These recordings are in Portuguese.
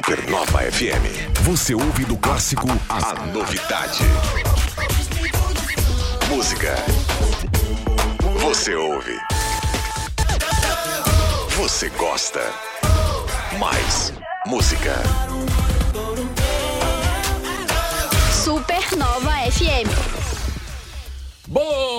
Supernova FM. Você ouve do clássico a novidade. Música. Você ouve. Você gosta. Mais música. Supernova FM. Boa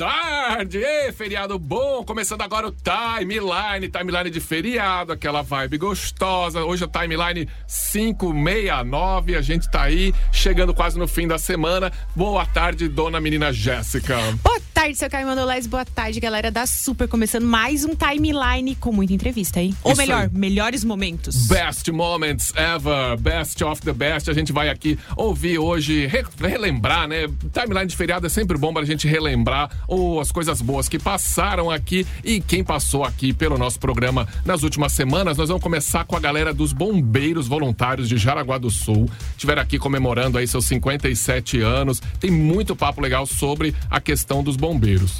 tarde! Ei, feriado bom! Começando agora o Timeline, timeline de feriado, aquela vibe gostosa. Hoje é o Timeline 569, a gente tá aí, chegando quase no fim da semana. Boa tarde, dona menina Jéssica. Boa tarde, seu Caio Mandolés. Boa tarde, galera da Super. Começando mais um timeline com muita entrevista, hein? Ou Isso melhor, aí. melhores momentos. Best moments ever, best of the best. A gente vai aqui ouvir hoje, re- relembrar, né? Timeline de feriado é sempre bom pra gente relembrar ou as coisas boas que passaram aqui e quem passou aqui pelo nosso programa nas últimas semanas. Nós vamos começar com a galera dos bombeiros voluntários de Jaraguá do Sul. Estiveram aqui comemorando aí seus 57 anos. Tem muito papo legal sobre a questão dos bombeiros.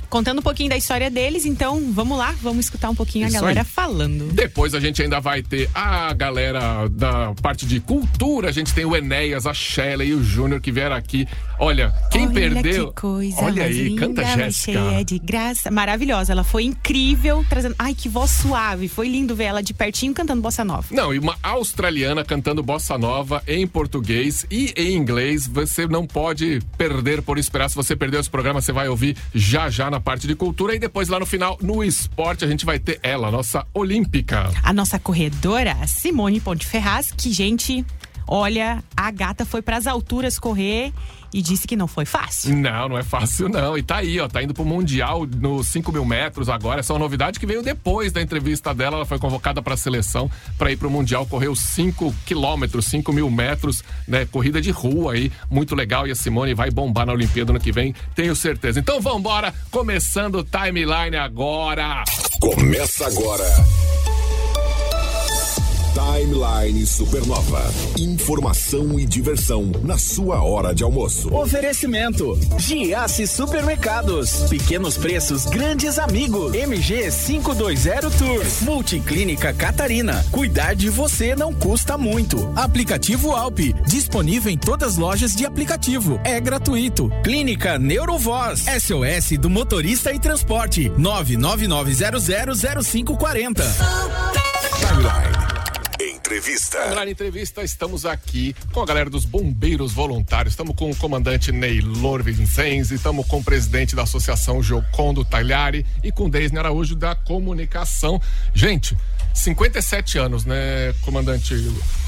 Contando um pouquinho da história deles, então vamos lá, vamos escutar um pouquinho Isso a galera aí. falando. Depois a gente ainda vai ter a galera da parte de cultura. A gente tem o Enéas, a Shelley e o Júnior que vieram aqui. Olha, quem Olha perdeu. Que coisa Olha aí, linda, canta Jéssica. cheia de graça. Maravilhosa. Ela foi incrível, trazendo. Ai, que voz suave. Foi lindo ver ela de pertinho cantando bossa nova. Não, e uma australiana cantando bossa nova em português e em inglês. Você não pode perder por esperar. Se você perdeu esse programa, você vai ouvir já já na parte de cultura. E depois lá no final, no esporte, a gente vai ter ela, nossa olímpica. A nossa corredora, Simone Ponte Ferraz, que, gente, olha, a gata foi pras alturas correr e disse que não foi fácil. Não, não é fácil não. E tá aí, ó, tá indo pro Mundial nos 5 mil metros agora. Essa é uma novidade que veio depois da entrevista dela. Ela foi convocada pra seleção pra ir pro Mundial, correu 5 quilômetros, 5 mil metros, né? Corrida de rua aí, muito legal. E a Simone vai bombar na Olimpíada ano que vem, tenho certeza. Então vambora, começando o timeline agora. Começa agora. Timeline Supernova. Informação e diversão na sua hora de almoço. Oferecimento: Giasse Supermercados. Pequenos preços, grandes amigos. MG 520 Tour. Multiclínica Catarina. Cuidar de você não custa muito. Aplicativo Alpe. Disponível em todas as lojas de aplicativo. É gratuito. Clínica Neurovoz. SOS do motorista e transporte. 999000540. Timeline. Entrevista. Na entrevista, estamos aqui com a galera dos bombeiros voluntários. Estamos com o comandante Neylor Vincenzi, estamos com o presidente da Associação Giocondo Tagliari e com o Deisne Araújo da Comunicação. Gente, 57 anos, né, comandante?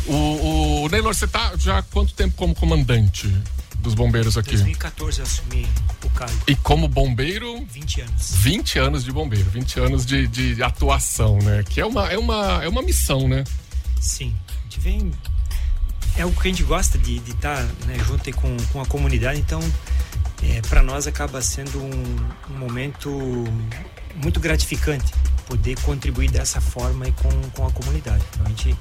O, o Neylor, você tá já há quanto tempo como comandante dos bombeiros aqui? 2014 eu assumi o cargo. E como bombeiro, 20 anos. 20 anos de bombeiro, 20 anos de, de atuação, né? Que é uma, é, uma, é uma missão, né? Sim. A gente vem. É o que a gente gosta de estar né, junto com, com a comunidade, então é, para nós acaba sendo um, um momento muito gratificante poder contribuir dessa forma aí com, com a comunidade. Então a gente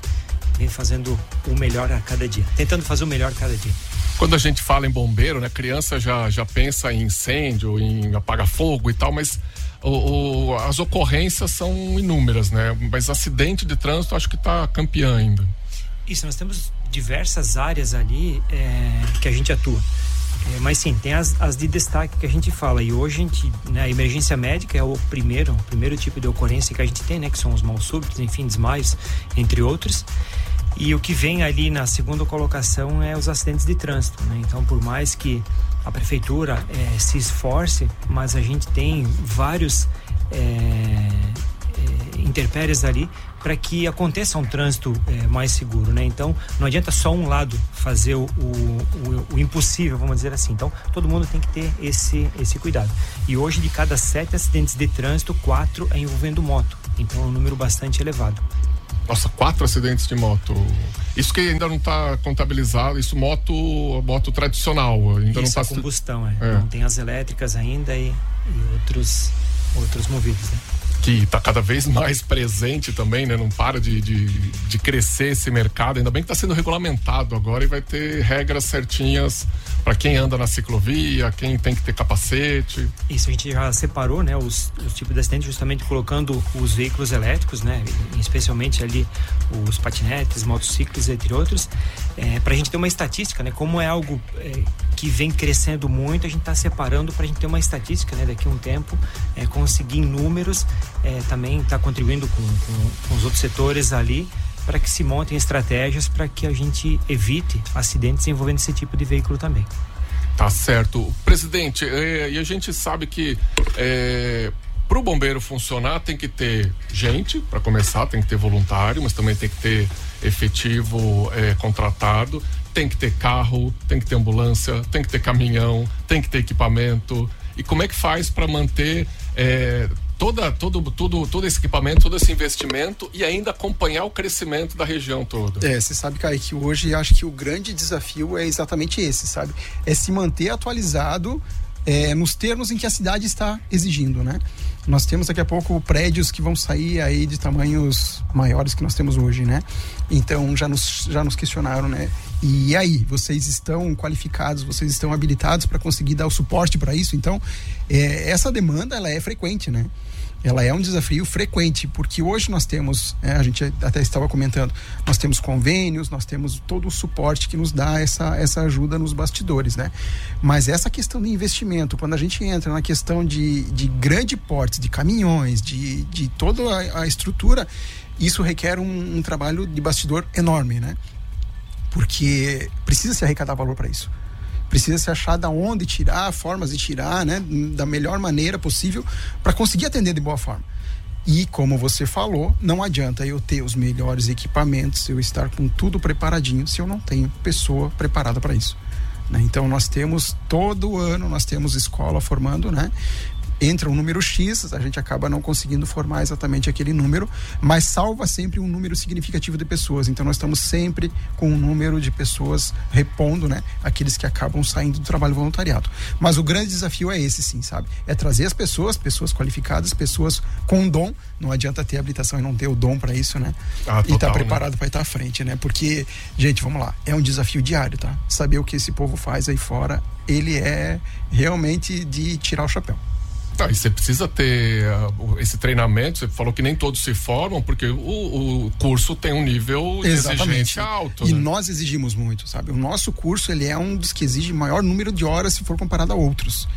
vem fazendo o melhor a cada dia, tentando fazer o melhor a cada dia. Quando a gente fala em bombeiro, né, criança já, já pensa em incêndio, em apagar fogo e tal, mas o, o- as ocorrências são inúmeras, né? Mas acidente de trânsito acho que tá campeã ainda. Isso, nós temos diversas áreas ali é, que a gente atua. É, mas sim, tem as, as de destaque que a gente fala. E hoje a gente, né, a emergência médica é o primeiro, o primeiro tipo de ocorrência que a gente tem, né? Que são os maus súbitos, enfim, desmaios, entre outros. E o que vem ali na segunda colocação é os acidentes de trânsito. Né? Então, por mais que a prefeitura eh, se esforce, mas a gente tem vários eh, eh, interpéries ali para que aconteça um trânsito eh, mais seguro, né? Então, não adianta só um lado fazer o, o, o- o impossível, vamos dizer assim. Então, todo mundo tem que ter esse, esse cuidado. E hoje, de cada sete acidentes de trânsito, quatro é envolvendo moto. Então, é um número bastante elevado. Nossa, quatro acidentes de moto. Isso que ainda não tá contabilizado, isso moto, moto tradicional. Ainda Isso não é tá. combustão, é. É. Não tem as elétricas ainda e, e outros, outros movidos, né? Que está cada vez mais presente também, né? Não para de, de, de crescer esse mercado. Ainda bem que está sendo regulamentado agora e vai ter regras certinhas para quem anda na ciclovia, quem tem que ter capacete. Isso, a gente já separou, né, os, os tipos de acidente justamente colocando os veículos elétricos, né, especialmente ali os patinetes, motociclos, entre outros, é, para a gente ter uma estatística, né, como é algo é, que vem crescendo muito, a gente está separando para a gente ter uma estatística, né, daqui a um tempo, é, conseguir números, é, também está contribuindo com, com, com os outros setores ali para que se montem estratégias para que a gente evite acidentes envolvendo esse tipo de veículo também. Tá certo. Presidente, é, e a gente sabe que é, para o bombeiro funcionar tem que ter gente, para começar, tem que ter voluntário, mas também tem que ter efetivo é, contratado, tem que ter carro, tem que ter ambulância, tem que ter caminhão, tem que ter equipamento. E como é que faz para manter é, toda, todo, todo, todo esse equipamento, todo esse investimento e ainda acompanhar o crescimento da região toda. É, você sabe, Kaique, que hoje acho que o grande desafio é exatamente esse, sabe? É se manter atualizado é, nos termos em que a cidade está exigindo, né? Nós temos daqui a pouco prédios que vão sair aí de tamanhos maiores que nós temos hoje, né? Então já nos, já nos questionaram, né? E aí, vocês estão qualificados, vocês estão habilitados para conseguir dar o suporte para isso? Então, é, essa demanda ela é frequente, né? Ela é um desafio frequente, porque hoje nós temos, é, a gente até estava comentando, nós temos convênios, nós temos todo o suporte que nos dá essa, essa ajuda nos bastidores, né? Mas essa questão de investimento, quando a gente entra na questão de, de grande porte, de caminhões, de, de toda a, a estrutura, isso requer um, um trabalho de bastidor enorme, né? Porque precisa se arrecadar valor para isso precisa se achar da onde tirar, formas de tirar, né, da melhor maneira possível para conseguir atender de boa forma. E como você falou, não adianta eu ter os melhores equipamentos, eu estar com tudo preparadinho, se eu não tenho pessoa preparada para isso. Né? Então nós temos todo ano nós temos escola formando, né? Entra um número X, a gente acaba não conseguindo formar exatamente aquele número, mas salva sempre um número significativo de pessoas. Então nós estamos sempre com um número de pessoas repondo, né? Aqueles que acabam saindo do trabalho voluntariado. Mas o grande desafio é esse, sim, sabe? É trazer as pessoas, pessoas qualificadas, pessoas com dom. Não adianta ter habilitação e não ter o dom para isso, né? Ah, total, e estar tá preparado né? para estar à frente, né? Porque, gente, vamos lá, é um desafio diário, tá? Saber o que esse povo faz aí fora, ele é realmente de tirar o chapéu. Tá, e você precisa ter uh, esse treinamento. Você falou que nem todos se formam, porque o, o curso tem um nível Exatamente. exigência alto. E né? nós exigimos muito, sabe? O nosso curso ele é um dos que exige maior número de horas se for comparado a outros.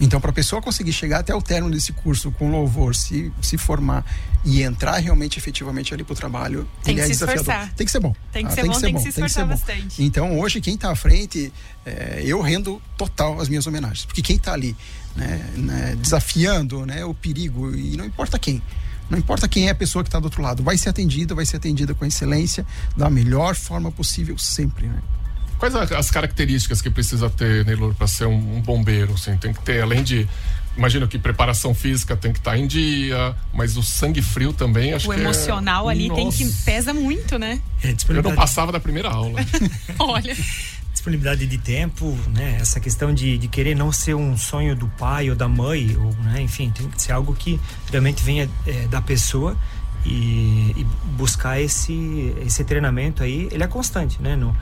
Então, para a pessoa conseguir chegar até o término desse curso com louvor, se, se formar e entrar realmente efetivamente ali para o trabalho, tem ele é desafiador. Esforçar. Tem que ser bom. Tem que, ah, ser, tem bom, que ser tem bom, que se esforçar bastante. Então, hoje, quem está à frente, é, eu rendo total as minhas homenagens. Porque quem está ali né, né, desafiando né, o perigo, e não importa quem. Não importa quem é a pessoa que está do outro lado, vai ser atendida, vai ser atendida com excelência, da melhor forma possível, sempre. Né? Quais as características que precisa ter, Neylor, para ser um, um, bombeiro? Assim, tem que ter, além de. Imagino que preparação física tem que estar tá em dia, mas o sangue frio também, acho o que. O emocional é... ali Nossa. tem que. pesa muito, né? É, Eu não passava da primeira aula. Olha disponibilidade de tempo, né? Essa questão de, de querer não ser um sonho do pai ou da mãe, ou, né? enfim, tem que ser algo que realmente venha é, da pessoa e, e, buscar esse, esse treinamento aí, ele é constante, né? No,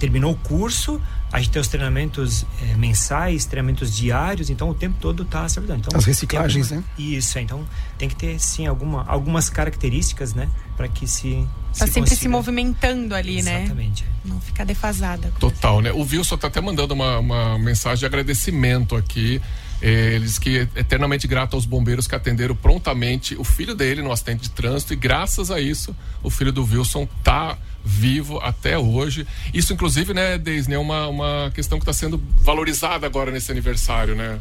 terminou o curso, a gente tem os treinamentos é, mensais, treinamentos diários, então o tempo todo está se Então, As reciclagens, alguma, né? Isso, então tem que ter sim alguma, algumas características, né? Para que se. Tá se sempre consiga... se movimentando ali, Exatamente, né? Exatamente. Não ficar defasada. Total, né? O Wilson tá até mandando uma, uma mensagem de agradecimento aqui. Eles que eternamente grato aos bombeiros que atenderam prontamente o filho dele no acidente de trânsito e graças a isso o filho do Wilson tá vivo até hoje. Isso, inclusive, né, Deisne, é uma, uma questão que está sendo valorizada agora nesse aniversário, né?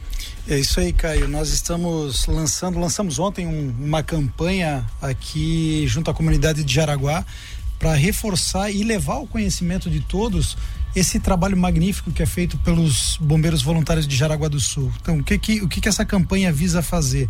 É isso aí, Caio. Nós estamos lançando, lançamos ontem um, uma campanha aqui junto à comunidade de Jaraguá para reforçar e levar ao conhecimento de todos esse trabalho magnífico que é feito pelos bombeiros voluntários de Jaraguá do Sul. Então, o que que, o que, que essa campanha visa fazer?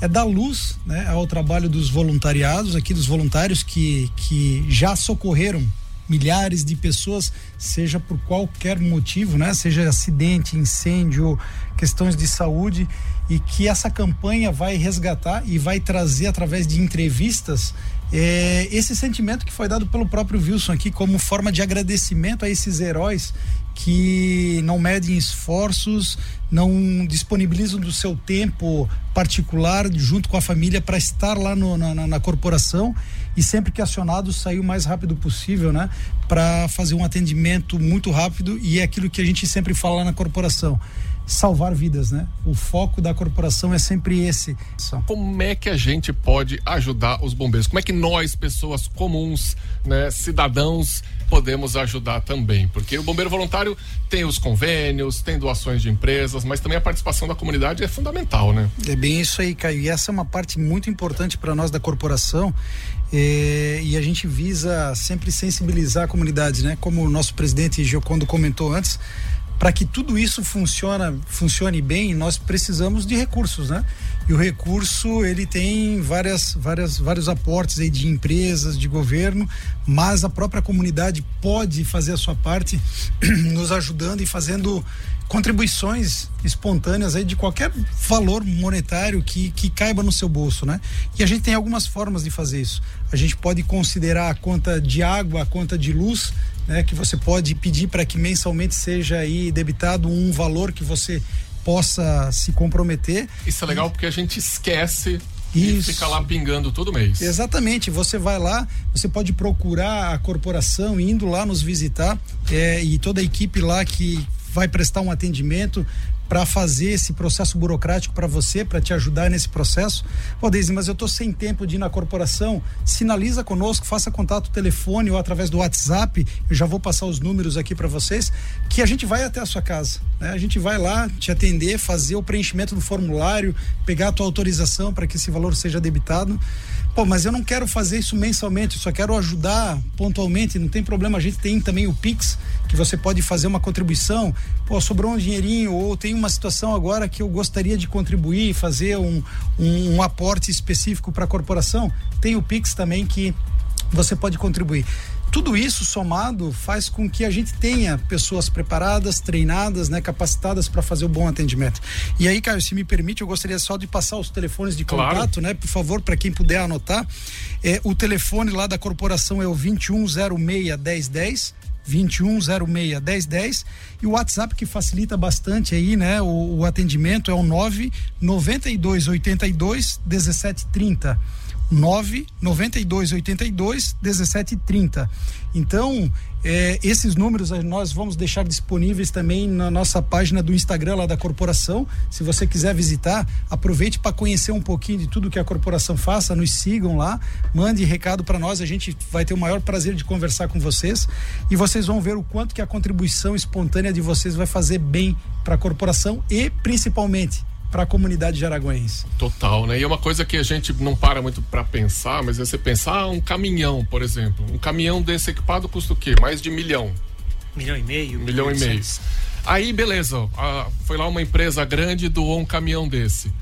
é dar luz né, ao trabalho dos voluntariados, aqui dos voluntários que, que já socorreram milhares de pessoas, seja por qualquer motivo, né? Seja acidente, incêndio, questões de saúde e que essa campanha vai resgatar e vai trazer através de entrevistas é, esse sentimento que foi dado pelo próprio Wilson aqui como forma de agradecimento a esses heróis que não medem esforços, não disponibilizam do seu tempo particular junto com a família para estar lá no, na, na, corporação e sempre que acionado sair o mais rápido possível, né, para fazer um atendimento muito rápido e é aquilo que a gente sempre fala lá na corporação salvar vidas, né? O foco da corporação é sempre esse. Como é que a gente pode ajudar os bombeiros? Como é que nós, pessoas comuns, né, cidadãos, podemos ajudar também? Porque o bombeiro voluntário tem os convênios, tem doações de empresas, mas também a participação da comunidade é fundamental, né? É bem isso aí, Caio. E essa é uma parte muito importante para nós da corporação. É, e a gente visa sempre sensibilizar a comunidade, né? Como o nosso presidente Giocondo comentou antes, para que tudo isso funcione, funcione bem, nós precisamos de recursos, né? E o recurso ele tem várias, várias, vários aportes aí de empresas, de governo, mas a própria comunidade pode fazer a sua parte, nos ajudando e fazendo contribuições espontâneas aí de qualquer valor monetário que, que caiba no seu bolso, né? E a gente tem algumas formas de fazer isso. A gente pode considerar a conta de água, a conta de luz, né? Que você pode pedir para que mensalmente seja aí debitado um valor que você possa se comprometer. Isso é legal porque a gente esquece isso. E fica lá pingando todo mês. Exatamente. Você vai lá, você pode procurar a corporação, indo lá nos visitar, é, e toda a equipe lá que vai prestar um atendimento para fazer esse processo burocrático para você, para te ajudar nesse processo. Pô, Deise, mas eu estou sem tempo de ir na corporação. Sinaliza conosco, faça contato telefone ou através do WhatsApp. Eu já vou passar os números aqui para vocês, que a gente vai até a sua casa. Né? A gente vai lá te atender, fazer o preenchimento do formulário, pegar a tua autorização para que esse valor seja debitado. Pô, mas eu não quero fazer isso mensalmente, só quero ajudar pontualmente, não tem problema. A gente tem também o Pix, que você pode fazer uma contribuição. Pô, sobrou um dinheirinho, ou tem uma situação agora que eu gostaria de contribuir, fazer um, um, um aporte específico para a corporação. Tem o Pix também que você pode contribuir. Tudo isso somado faz com que a gente tenha pessoas preparadas, treinadas, né, capacitadas para fazer o bom atendimento. E aí, Caio, se me permite, eu gostaria só de passar os telefones de contato, claro. né, por favor, para quem puder anotar. É, o telefone lá da corporação é o 2106 1010. 2106 1010 e o WhatsApp que facilita bastante aí, né, o, o atendimento é o 99282 1730. 9 92 82 17 30. Então, é, esses números nós vamos deixar disponíveis também na nossa página do Instagram lá da corporação. Se você quiser visitar, aproveite para conhecer um pouquinho de tudo que a corporação faça, nos sigam lá, mande recado para nós, a gente vai ter o maior prazer de conversar com vocês e vocês vão ver o quanto que a contribuição espontânea de vocês vai fazer bem para a corporação e principalmente para a comunidade de Araguães. Total, né? E é uma coisa que a gente não para muito para pensar, mas é você pensar ah, um caminhão, por exemplo. Um caminhão desse equipado custa o quê? Mais de milhão. Milhão e meio. Milhão e meio. Aí, beleza. Ah, foi lá uma empresa grande e doou um caminhão desse.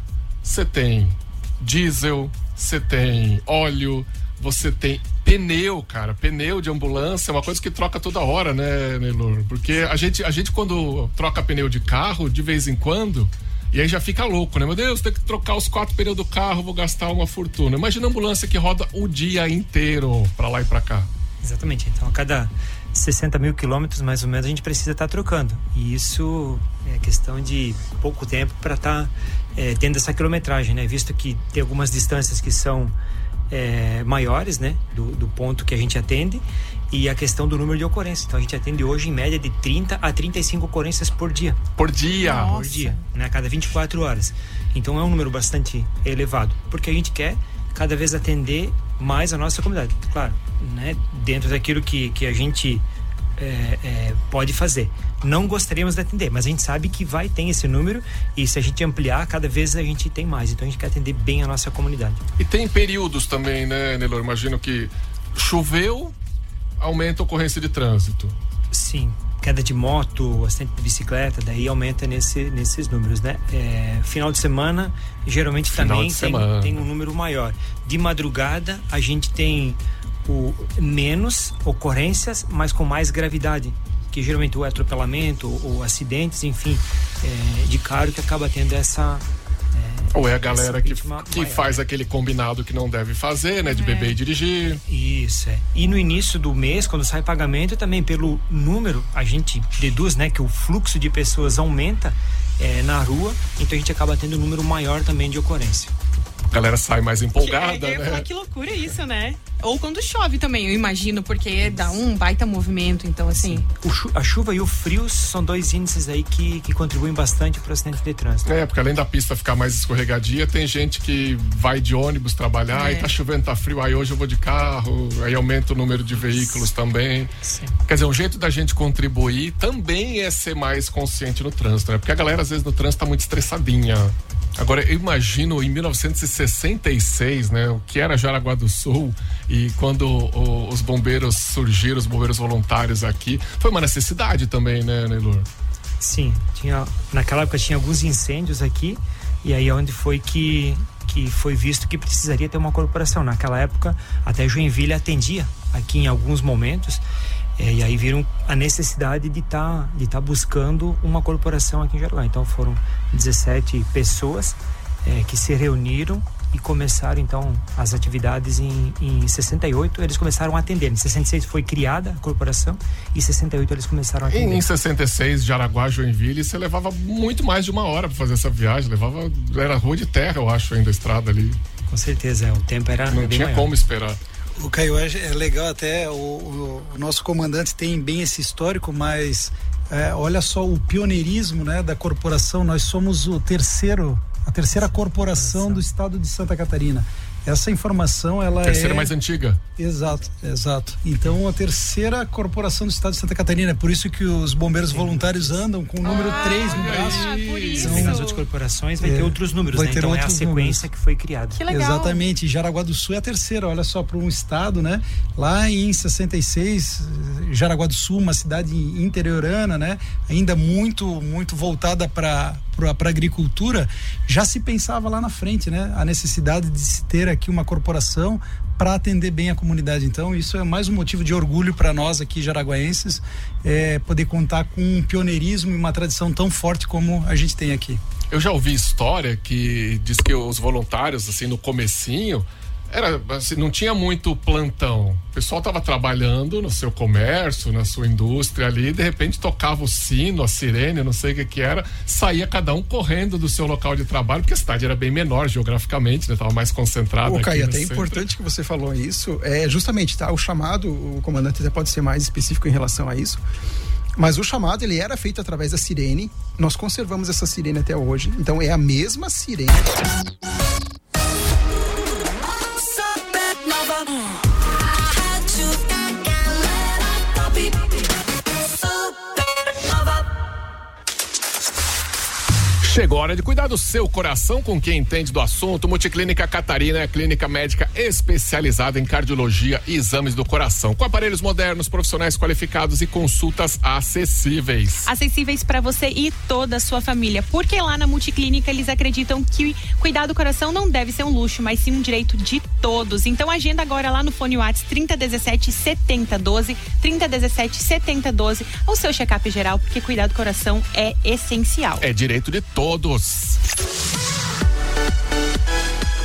Você tem diesel, você tem óleo, você tem pneu, cara. Pneu de ambulância é uma coisa que troca toda hora, né, Nelor? Porque a gente, a gente quando troca pneu de carro, de vez em quando, e aí já fica louco, né? Meu Deus, tem que trocar os quatro pneus do carro, vou gastar uma fortuna. Imagina a ambulância que roda o dia inteiro para lá e para cá. Exatamente. Então, a cada 60 mil quilômetros, mais ou menos, a gente precisa estar tá trocando. E isso é questão de pouco tempo para estar tá, é, tendo essa quilometragem, né? Visto que tem algumas distâncias que são é, maiores, né? Do, do ponto que a gente atende e a questão do número de ocorrências. Então a gente atende hoje em média de 30 a 35 ocorrências por dia. Por dia? Nossa. Por dia, né? A cada 24 horas. Então é um número bastante elevado, porque a gente quer cada vez atender mais a nossa comunidade. Claro, né? Dentro daquilo que, que a gente é, é, pode fazer. Não gostaríamos de atender, mas a gente sabe que vai ter esse número e se a gente ampliar, cada vez a gente tem mais. Então a gente quer atender bem a nossa comunidade. E tem períodos também, né, Nelor? Imagino que choveu, aumenta a ocorrência de trânsito. Sim, queda de moto, acidente de bicicleta, daí aumenta nesse, nesses números, né? É, final de semana, geralmente final também tem, tem, um número maior. De madrugada, a gente tem o menos ocorrências, mas com mais gravidade. que geralmente ou é atropelamento ou, ou acidentes, enfim, é, de carro que acaba tendo essa ou é a galera que, que faz aquele combinado que não deve fazer, né? De é. beber e dirigir. Isso, é. E no início do mês, quando sai pagamento, também pelo número, a gente deduz, né? Que o fluxo de pessoas aumenta é, na rua, então a gente acaba tendo um número maior também de ocorrência. A galera sai mais empolgada, que, é, né? que loucura isso, né? Ou quando chove também, eu imagino, porque dá um baita movimento, então assim. Chu a chuva e o frio são dois índices aí que, que contribuem bastante para o acidente de trânsito. É, porque além da pista ficar mais escorregadia, tem gente que vai de ônibus trabalhar é. e tá chovendo, tá frio, aí hoje eu vou de carro, aí aumenta o número de veículos Sim. também. Sim. Quer dizer, um jeito da gente contribuir também é ser mais consciente no trânsito, né? Porque a galera às vezes no trânsito tá muito estressadinha. Agora, eu imagino em 1966, né, o que era Jaraguá do Sul e quando o, os bombeiros surgiram, os bombeiros voluntários aqui, foi uma necessidade também, né, Neilor? Sim, tinha, naquela época tinha alguns incêndios aqui e aí é onde foi que, que foi visto que precisaria ter uma corporação. Naquela época, até Joinville atendia aqui em alguns momentos é, e aí viram a necessidade de estar tá, de tá buscando uma corporação aqui em Jaraguá. Então foram 17 pessoas é, que se reuniram e começaram então as atividades em, em 68 eles começaram a atender. Em 66 foi criada a corporação e em 68 eles começaram a atender. em 66 Jaraguá Joinville você levava muito mais de uma hora para fazer essa viagem. Levava era rua de terra eu acho ainda a estrada ali. Com certeza é, o tempo era não tinha maior. como esperar. O Caio é legal até, o, o, o, nosso comandante tem bem esse histórico, mas é, olha só o pioneirismo né, da corporação. Nós somos o terceiro, a terceira corporação do estado de Santa Catarina. Essa informação, ela terceira é... mais antiga. Exato, exato. Então, a terceira corporação do estado de Santa Catarina. É por isso que os bombeiros voluntários andam com o número ah, 3 no braço. Por isso. Então, nas outras corporações vai é, ter outros números, vai né? ter então é a sequência números. que foi criada. Que legal. Exatamente. Jaraguá do Sul é a terceira, olha só, para um estado, né? Lá em 66, Jaraguá do Sul, uma cidade interiorana, né? Ainda muito, muito voltada para para a agricultura, já se pensava lá na frente, né? A necessidade de se ter aqui uma corporação para atender bem a comunidade. Então, isso é mais um motivo de orgulho para nós aqui jaraguaenses, é, poder contar com um pioneirismo e uma tradição tão forte como a gente tem aqui. Eu já ouvi história que diz que os voluntários, assim, no comecinho, era assim, não tinha muito plantão. O pessoal estava trabalhando no seu comércio, na sua indústria ali, de repente tocava o sino, a sirene, não sei o que que era, saía cada um correndo do seu local de trabalho, porque a cidade era bem menor geograficamente, né? Tava mais concentrada. Ô, Caio, até centro. importante que você falou isso, é justamente, tá? O chamado, o comandante até pode ser mais específico em relação a isso. Mas o chamado ele era feito através da sirene. Nós conservamos essa sirene até hoje. Então é a mesma sirene. love. Chegou a hora de cuidar do seu coração com quem entende do assunto. Multiclínica Catarina é a clínica médica especializada em cardiologia e exames do coração, com aparelhos modernos, profissionais qualificados e consultas acessíveis. Acessíveis para você e toda a sua família, porque lá na Multiclínica eles acreditam que cuidar do coração não deve ser um luxo, mas sim um direito de todos. Então agenda agora lá no fone WhatsApp 3017 7012, 3017 7012, o seu check-up geral, porque cuidar do coração é essencial. É direito de todos todos.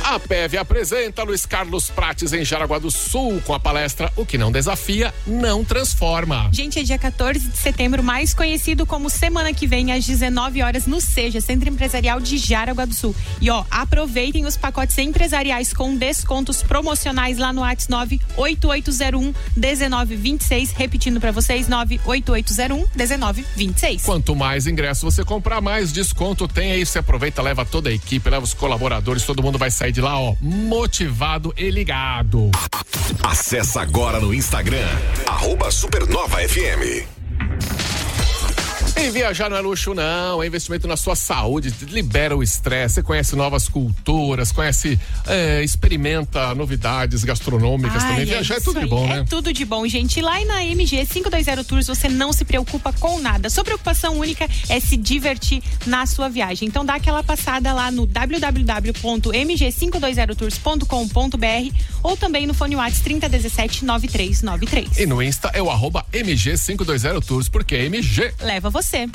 A PEV apresenta Luiz Carlos Prates em Jaraguá do Sul com a palestra O que não desafia, não transforma. Gente, é dia 14 de setembro, mais conhecido como semana que vem, às 19 horas, no Seja, Centro Empresarial de Jaraguá do Sul. E ó, aproveitem os pacotes empresariais com descontos promocionais lá no WhatsApp 98801 1926. Repetindo para vocês, 98801 1926. Quanto mais ingresso você comprar, mais desconto tem aí. Você aproveita, leva toda a equipe, leva os colaboradores, todo mundo vai sair de de lá, ó, motivado e ligado. Acesse agora no Instagram, arroba. E viajar não é luxo, não. É investimento na sua saúde. Libera o estresse. Você conhece novas culturas, conhece, é, experimenta novidades gastronômicas Ai, também. é Viajar é tudo de bom, É né? tudo de bom, gente. Lá na MG 520 Tours você não se preocupa com nada. Sua preocupação única é se divertir na sua viagem. Então dá aquela passada lá no www.mg520tours.com.br ou também no fone Whats 3017 9393. E no Insta é o arroba MG520 Tours, porque é MG. Leva você. Você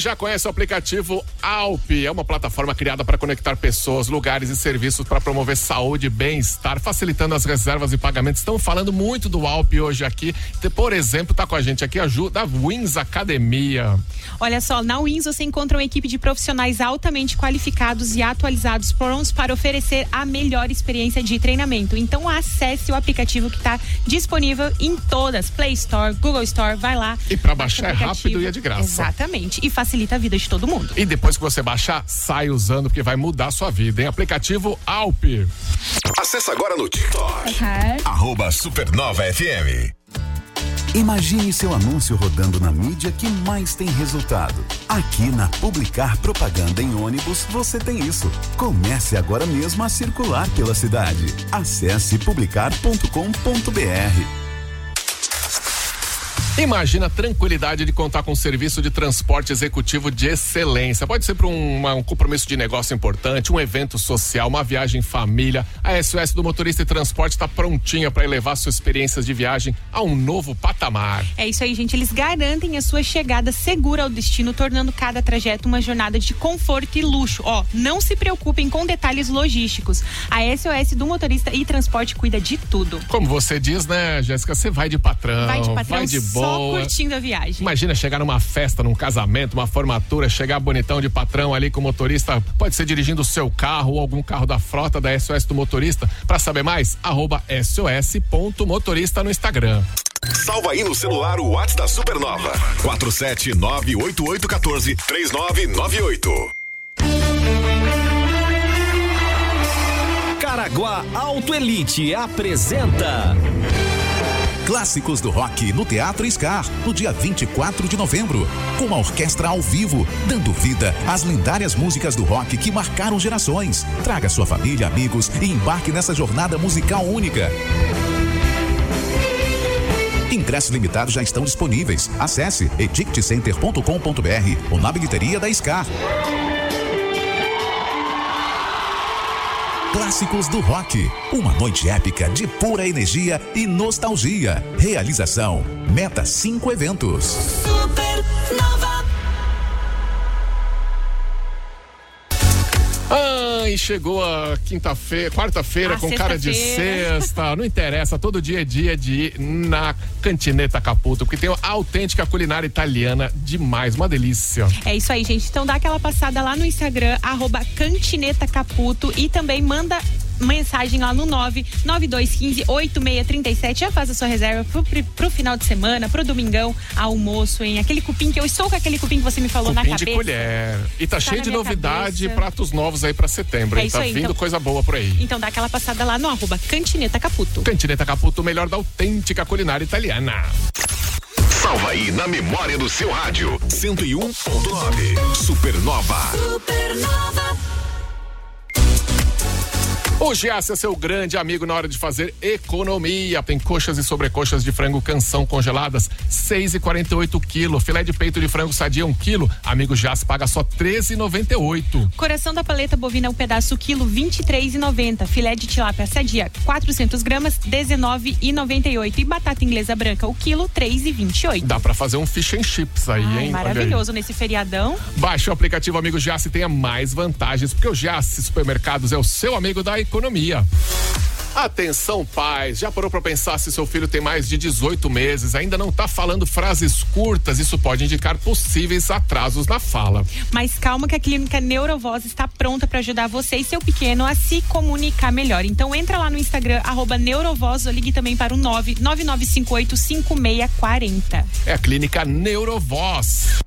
já conhece o aplicativo Alp? É uma plataforma criada para conectar pessoas, lugares e serviços para promover saúde e bem-estar, facilitando as reservas e pagamentos. Estão falando muito do Alp hoje aqui. Por exemplo, tá com a gente aqui a Ju da Wins Academia. Olha só, na Wins você encontra uma equipe de profissionais altamente qualificados e atualizados prontos para oferecer a melhor experiência de treinamento. Então acesse o aplicativo que está disponível em todas, Play Store, Google Store, vai lá. E para baixar é rápido e é de graça. Exatamente. E facilita a vida de todo mundo. E depois que você baixar, sai usando, porque vai mudar a sua vida, hein? Aplicativo Alp. Acesse agora no TikTok. Arroba Supernova FM. Imagine seu anúncio rodando na mídia que mais tem resultado. Aqui na Publicar Propaganda em ônibus você tem isso. Comece agora mesmo a circular pela cidade. Acesse publicar.com.br. Imagina a tranquilidade de contar com um serviço de transporte executivo de excelência. Pode ser para um, um compromisso de negócio importante, um evento social, uma viagem em família. A SOS do Motorista e Transporte está prontinha para elevar suas experiências de viagem a um novo patamar. É isso aí, gente. Eles garantem a sua chegada segura ao destino, tornando cada trajeto uma jornada de conforto e luxo. Ó, não se preocupem com detalhes logísticos. A SOS do motorista e transporte cuida de tudo. Como você diz, né, Jéssica? Você vai de patrão, Vai de patrão vai de só boa. curtindo a viagem. Imagina chegar numa festa, num casamento, uma formatura, chegar bonitão de patrão ali com o motorista, pode ser dirigindo o seu carro ou algum carro da frota da SOS do motorista. Para saber mais, arroba sos.motorista no Instagram. Salva aí no celular o WhatsApp da Supernova. 47988143998. Caraguá Auto Elite apresenta Clássicos do rock no Teatro Scar, no dia 24 de novembro, com uma orquestra ao vivo, dando vida às lendárias músicas do rock que marcaram gerações. Traga sua família, amigos e embarque nessa jornada musical única. Ingressos limitados já estão disponíveis. Acesse edictcenter.com.br ou na bilheteria da Scar. Clássicos do Rock. Uma noite épica de pura energia e nostalgia. Realização: Meta 5 Eventos. Ai, chegou a quinta-feira, quarta-feira A com cara de sexta. Não interessa, todo dia é dia de ir na Cantineta Caputo, porque tem a autêntica culinária italiana demais, uma delícia. É isso aí, gente. Então dá aquela passada lá no Instagram, arroba Cantineta Caputo e também manda mensagem lá no 992158637. Já faz a sua reserva pro, pro, pro final de semana, pro domingão, almoço, hein? Aquele cupim que eu estou com aquele cupim que você me falou na Cupim cabeça. de colher. E tá, Tá cheio na de novidade, cabeça. pratos novos aí pra setembro. É hein? Tá aí, vindo então. coisa boa por aí. Então dá aquela passada lá no arroba Cantineta Caputo. Cantineta Caputo, o melhor da autêntica culinária italiana. Salva aí na memória do seu rádio. 101.9. Supernova. O Giasse é seu grande amigo na hora de fazer economia. Tem coxas e sobrecoxas de frango canção congeladas, 6,48 quilo. Filé de peito de frango sadia, 1 quilo. Amigo Giasse paga só 13,98. Coração da paleta bovina, um pedaço quilo, 23,90. Filé de tilápia sadia, 400 gramas, 19,98. E batata inglesa branca, o quilo, 3,28. Dá pra fazer um fish and chips aí, Ai, hein? Olha aí. maravilhoso nesse feriadão. Baixe o aplicativo Amigo Giasse e tenha mais vantagens, porque o Giasse Supermercados é o seu amigo da economia. Atenção, pais. Já parou para pensar se seu filho tem mais de 18 meses, ainda não tá falando frases curtas? Isso pode indicar possíveis atrasos na fala. Mas calma que a clínica Neurovoz está pronta para ajudar você e seu pequeno a se comunicar melhor. Então entra lá no Instagram, arroba Neurovoz, ou ligue também para o 999585640. É a clínica Neurovoz.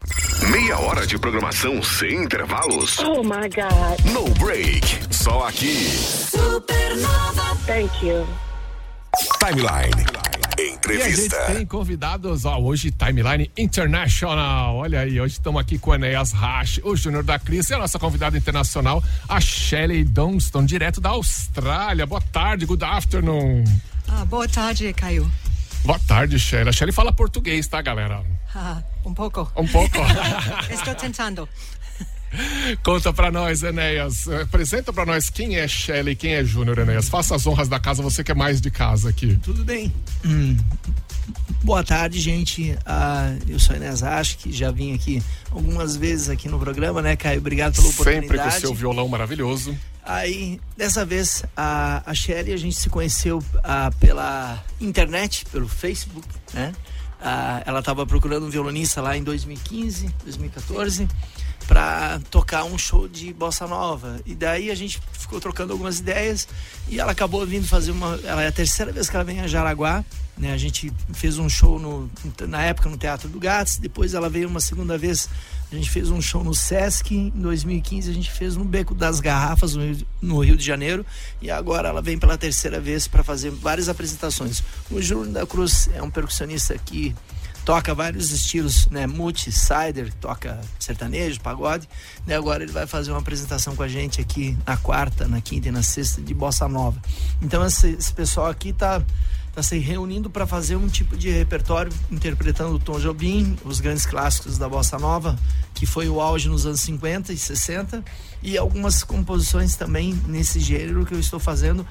Meia hora de programação sem intervalos. Oh my God. No break. Só aqui. Thank you. Timeline. Entrevista. E a gente tem convidados, ó, hoje Timeline International. Olha aí, hoje estamos aqui com o Enéas Rasch, o Júnior da Cris e a nossa convidada internacional, a Shelley Dunston, direto da Austrália. Boa tarde, good afternoon. Ah, boa tarde, Caio. Boa tarde, Shelley. A Shelley fala português, tá, galera? Ah, um pouco. Um pouco. Estou tentando. Conta pra nós, Enéas. Apresenta pra nós quem é Shelley, quem é Júnior, Enéas. Faça as honras da casa, você que é mais de casa aqui. Tudo bem. Hum. Boa tarde, gente. Ah, eu sou Enéas Acho, que já vim aqui algumas vezes aqui no programa, né, Caio? Obrigado pela oportunidade. Sempre com o seu violão maravilhoso. Aí, dessa vez, a, a Shelly, a gente se conheceu ah, pela internet, pelo Facebook, né? Ah, ela estava procurando um violonista lá em 2015, 2014 para tocar um show de bossa nova. E daí a gente ficou trocando algumas ideias e ela acabou vindo fazer uma. Ela é a terceira vez que ela vem a Jaraguá. Né? A gente fez um show no, na época no Teatro do Gats, depois ela veio uma segunda vez. A gente fez um show no Sesc, em 2015 a gente fez no Beco das Garrafas, no Rio, de Janeiro, e agora ela vem pela terceira vez para fazer várias apresentações. O Júlio da Cruz é um percussionista que toca vários estilos, né? Multi, cider, toca sertanejo, pagode. Né? agora ele vai fazer uma apresentação com a gente aqui na quarta, na quinta e na sexta de bossa nova. Então esse, esse pessoal aqui tá tá se reunindo para fazer um tipo de repertório interpretando o Tom Jobim, os grandes clássicos da bossa nova, que foi o auge nos anos 50 e 60, e algumas composições também nesse gênero que eu estou fazendo,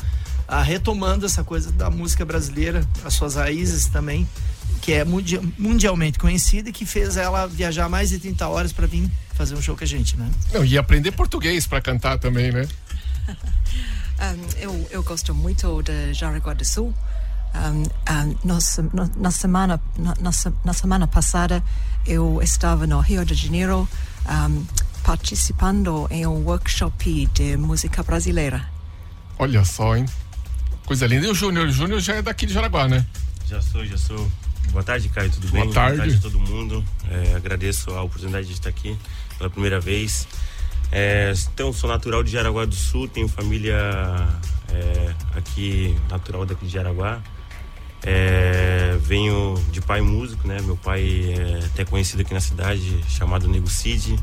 a retomando essa coisa da música brasileira, as suas raízes também que é mundialmente conhecida e que fez ela viajar mais de 30 horas para vir fazer um show com a gente, né? Não, e aprender português para cantar também, né? um, eu, eu gosto muito de Jaraguá do Sul. Um, um, nossa, no, na, semana, na, na, semana passada eu estava no Rio de Janeiro participando em um workshop de música brasileira. Olha só, hein? Coisa linda. E o Júnior? O Júnior já é daqui de Jaraguá, né? Já sou, já sou. Boa tarde, Caio, tudo Boa bem? Tarde. Boa tarde a todo mundo. É, agradeço a oportunidade de estar aqui pela primeira vez. É, então, sou natural de Jaraguá do Sul, tenho família é, aqui, natural daqui de Jaraguá. É, venho de pai músico, né? Meu pai é até conhecido aqui na cidade, chamado Nego Cid.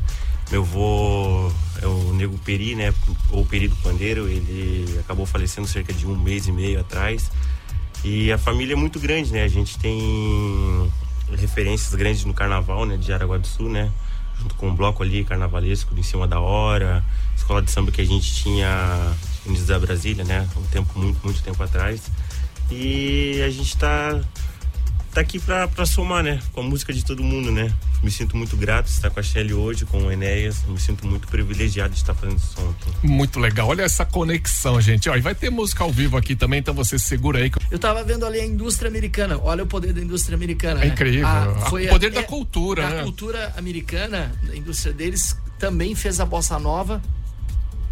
Meu avô é o Nego Peri, né? Ou Peri do Pandeiro. Ele acabou falecendo cerca de um mês e meio atrás. E a família é muito grande, né? A gente tem referências grandes no carnaval, né? De Araguá do Sul, né? Junto com o bloco ali carnavalesco em cima da hora, escola de samba que a gente tinha Unidos da Brasília, né? Um tempo muito, muito tempo atrás. E a gente tá tá aqui pra, pra somar, né? Com a música de todo mundo, né? Me sinto muito grato de estar com a Shelly hoje, com o Enéas. Me sinto muito privilegiado de estar fazendo esse som aqui. Muito legal. Olha essa conexão, gente. Ó, e vai ter música ao vivo aqui também, então você segura aí. Eu tava vendo ali a indústria americana. Olha o poder da indústria americana. É né? incrível. A, foi o poder a, da cultura, a né? A cultura americana, a indústria deles, também fez a bossa nova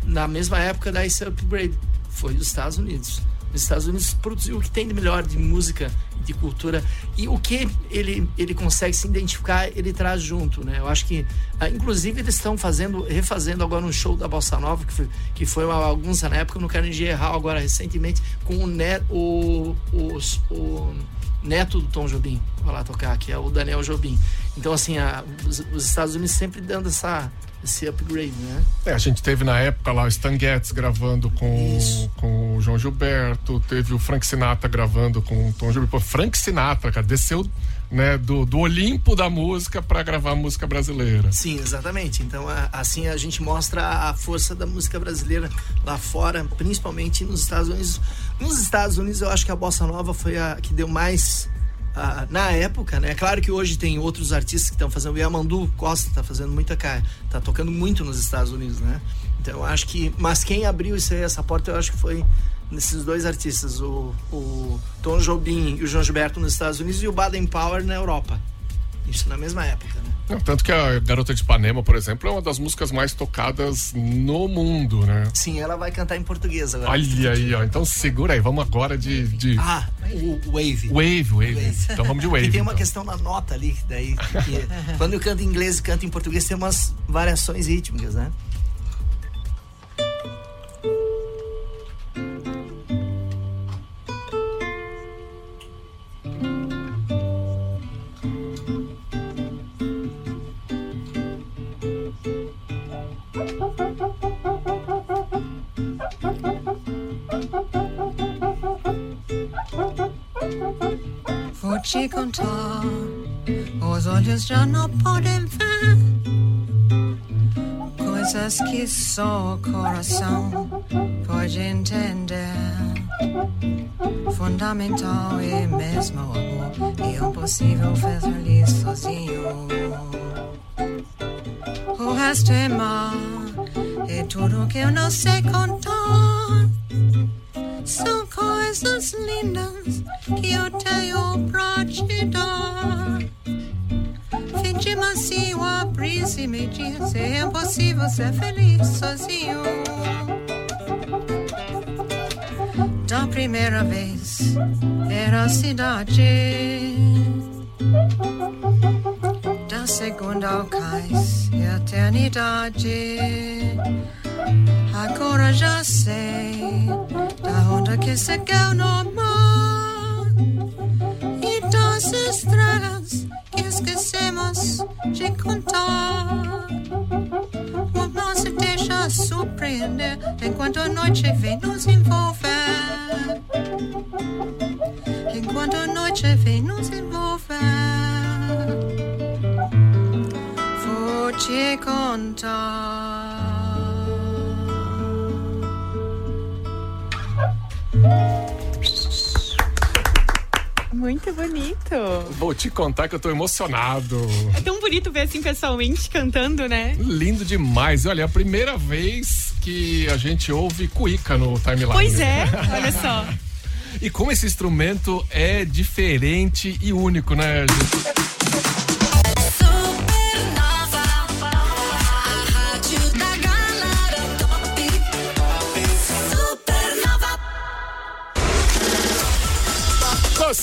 na mesma época da Ice Upgrade. Foi dos Estados Unidos. Os Estados Unidos produziu o que tem de melhor de música, de cultura e o que ele, ele consegue se identificar, ele traz junto, né? Eu acho que, ah, inclusive, eles estão fazendo, refazendo agora um show da Bossa Nova que foi, que foi uma bagunça na época no Carnegie Hall agora recentemente com o, net, o, o, o neto do Tom Jobim, vai lá tocar, que é o Daniel Jobim. Então, assim, a, os, os Estados Unidos sempre dando essa esse upgrade, né? É, a gente teve na época lá o Stan Getz gravando com, com o João Gilberto, teve o Frank Sinatra gravando com o Tom Gilberto. Pô, Frank Sinatra, cara, desceu né, do, do Olimpo da música para gravar música brasileira. Sim, exatamente. Então, a, assim a gente mostra a força da música brasileira lá fora, principalmente nos Estados Unidos. Nos Estados Unidos, eu acho que a bossa nova foi a que deu mais na época, né? Claro que hoje tem outros artistas que estão fazendo. O Yamandu Costa está fazendo muita cara, tá tocando muito nos Estados Unidos, né? Então eu acho que, mas quem abriu isso aí, essa porta, eu acho que foi nesses dois artistas, o, o Tom Jobim e o João Gilberto nos Estados Unidos e o Baden Powell na Europa. Isso na mesma época, né? Não, tanto que a Garota de Ipanema, por exemplo, é uma das músicas mais tocadas no mundo, né? Sim, ela vai cantar em português agora. Olha aí, ó. Então segura aí, vamos agora de. de... Ah, o Wave. Wave, Wave. wave. Então vamos de Wave. E tem uma então. questão na nota ali, daí. Que, quando eu canto em inglês e canto em português, tem umas variações rítmicas, né? Te contar, os olhos já não podem ver coisas que só o coração pode entender. Fundamental e mesmo amor, e impossível ser feliz sozinho. O resto é mar, é tudo que eu não sei contar. São coisas lindas que eu tenho pra te dar. Finge macio a brisa e me diz é impossível ser feliz sozinho. Da primeira vez era a cidade. Da segunda ao cais eternidade. Agora já sei da onda que seguiu no de contar. O se deixa surpreender enquanto a noite vem nos envolver. Enquanto a noite vem nos envolver. Vou te contar. Muito bonito. Vou te contar que eu tô emocionado. É tão bonito ver assim pessoalmente cantando, né? Lindo demais. Olha, é a primeira vez que a gente ouve cuíca no timeline. Pois é, olha só. E como esse instrumento é diferente e único, né, gente?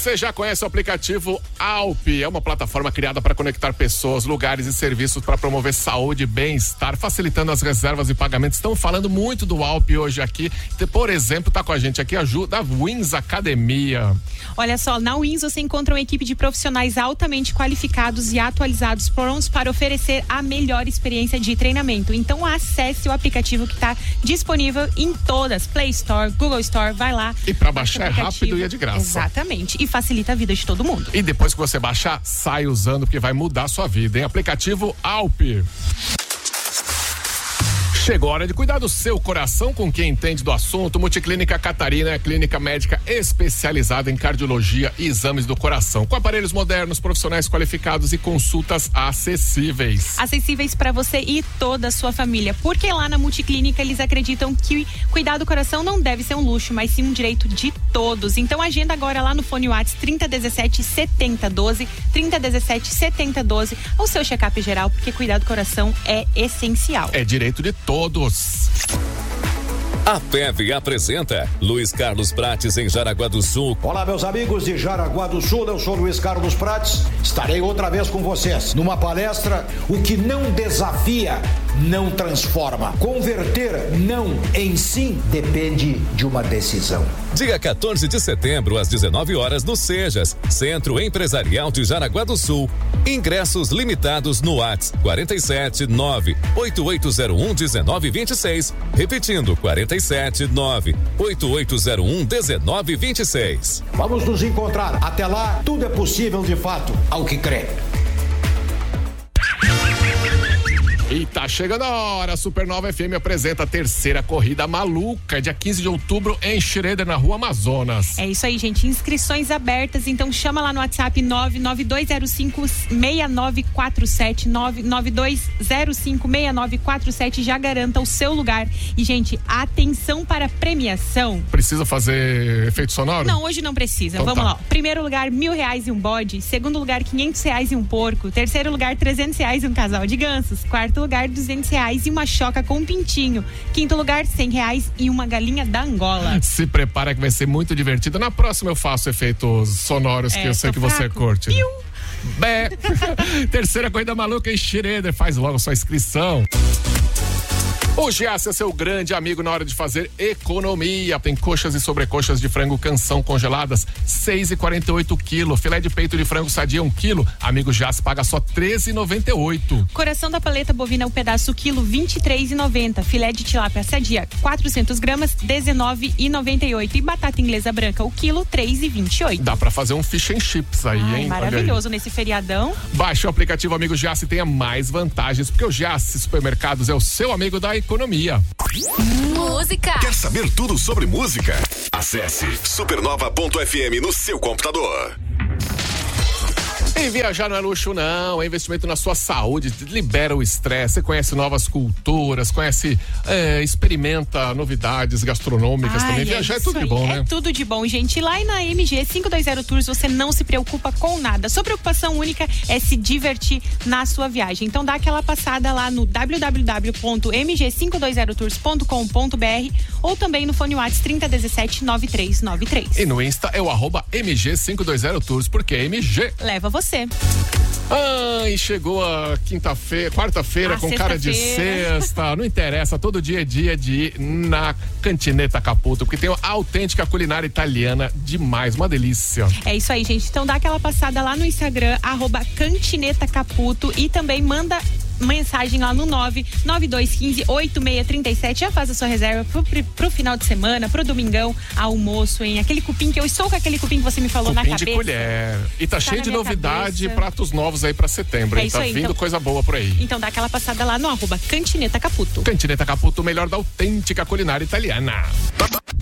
Você já conhece o aplicativo Alp? É uma plataforma criada para conectar pessoas, lugares e serviços para promover saúde e bem-estar, facilitando as reservas e pagamentos. Estão falando muito do Alp hoje aqui. Por exemplo, tá com a gente aqui a Ju da Wins Academia. Olha só, na Wins você encontra uma equipe de profissionais altamente qualificados e atualizados, prontos para oferecer a melhor experiência de treinamento. Então acesse o aplicativo que está disponível em todas, Play Store, Google Store, vai lá. E para baixar é rápido e é de graça. Exatamente. E facilita a vida de todo mundo. E depois que você baixar, sai usando porque vai mudar a sua vida, hein? Aplicativo Alp. Chegou a hora de cuidar do seu coração com quem entende do assunto. Multiclínica Catarina é clínica médica especializada em cardiologia e exames do coração, com aparelhos modernos, profissionais qualificados e consultas acessíveis. Acessíveis para você e toda a sua família, porque lá na Multiclínica eles acreditam que cuidar do coração não deve ser um luxo, mas sim um direito de todos. Então agenda agora lá no fone Whats 3017 7012, 3017 7012, o seu check-up geral, porque cuidar do coração é essencial. É direito de todos todos. A PEV apresenta Luiz Carlos Prates em Jaraguá do Sul. Olá, meus amigos de Jaraguá do Sul, eu sou Luiz Carlos Prates. Estarei outra vez com vocês numa palestra O que não desafia, não transforma. Converter não em sim depende de uma decisão. Dia 14 de setembro, às 19 horas, no Sejas, Centro Empresarial de Jaraguá do Sul. Ingressos limitados no ATS 47 9 8801 1926. Repetindo, 47 9 8801 1926. Vamos nos encontrar. Até lá, tudo é possível de fato, ao que crê. E tá chegando a hora. Supernova FM apresenta a terceira corrida maluca, dia 15 de outubro, em Schroeder, na Rua Amazonas. É isso aí, gente. Inscrições abertas, então chama lá no WhatsApp 992056947, 992056947, já garanta o seu lugar. E, gente, atenção para a premiação. Precisa fazer efeito sonoro? Não, hoje não precisa. Então Vamos tá. lá. Primeiro lugar, mil reais e um bode. Segundo lugar, quinhentos reais e um porco. Terceiro lugar, trezentos reais e um casal de gansos. Quarto lugar, duzentos reais e uma choca com um pintinho. Quinto lugar, cem reais e uma galinha da Angola. Se prepara que vai ser muito divertido. Na próxima eu faço efeitos sonoros que É, eu sei que você fraco. curte. Piu. Bé. Terceira corrida maluca em Schroeder. Faz logo sua inscrição. O Giasse é seu grande amigo na hora de fazer economia. Tem coxas e sobrecoxas de frango canção congeladas, 6,48 quilo. Filé de peito de frango sadia, 1 um quilo. Amigo Giasse paga só 13,98. Coração da paleta bovina, o um pedaço quilo, 23,90. Filé de tilápia sadia, 400 gramas, 19,98. E batata inglesa branca, o quilo, 3,28. Dá pra fazer um fish and chips aí, Ai, hein? Maravilhoso nesse feriadão. Baixe o aplicativo Amigo Giasse e tenha mais vantagens, porque o Giasse Supermercados é o seu amigo da economia. Música. Quer saber tudo sobre música? Acesse supernova.fm no seu computador. E viajar não é luxo, não. É investimento na sua saúde. Libera o estresse. Você conhece novas culturas, conhece, é, experimenta novidades gastronômicas Ai, também. é Viajar é, tudo de bom, É né? tudo de bom, gente. Lá na MG 520 Tours você não se preocupa com nada. Sua preocupação única é se divertir na sua viagem. Então dá aquela passada lá no www.mg520tours.com.br ou também no fone Whats 3017 9393. E no Insta é o arroba MG520 Tours, porque é MG. Leva você. Ah, e chegou a quinta-feira, quarta-feira Ah, com cara de sexta. Não interessa, todo dia é dia de ir na Cantineta Caputo, porque tem uma autêntica culinária italiana demais, uma delícia. É isso aí, gente. Então dá aquela passada lá no Instagram, arroba Cantineta Caputo e também manda mensagem lá no 992158637. Já faz a sua reserva pro, pro, pro final de semana, pro domingão, almoço, hein? Aquele cupim que eu estou com aquele cupim que você me falou na Cupim cabeça. de colher. E tá, Tá cheio na de novidade, cabeça. pratos novos aí pra setembro, É hein? isso Tá aí, vindo então. coisa boa por aí. Então dá aquela passada lá no arroba Cantineta Caputo. Cantineta Caputo, o melhor da autêntica culinária italiana.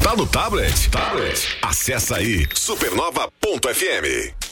Tá no tablet? Tablet. Acessa aí supernova.fm.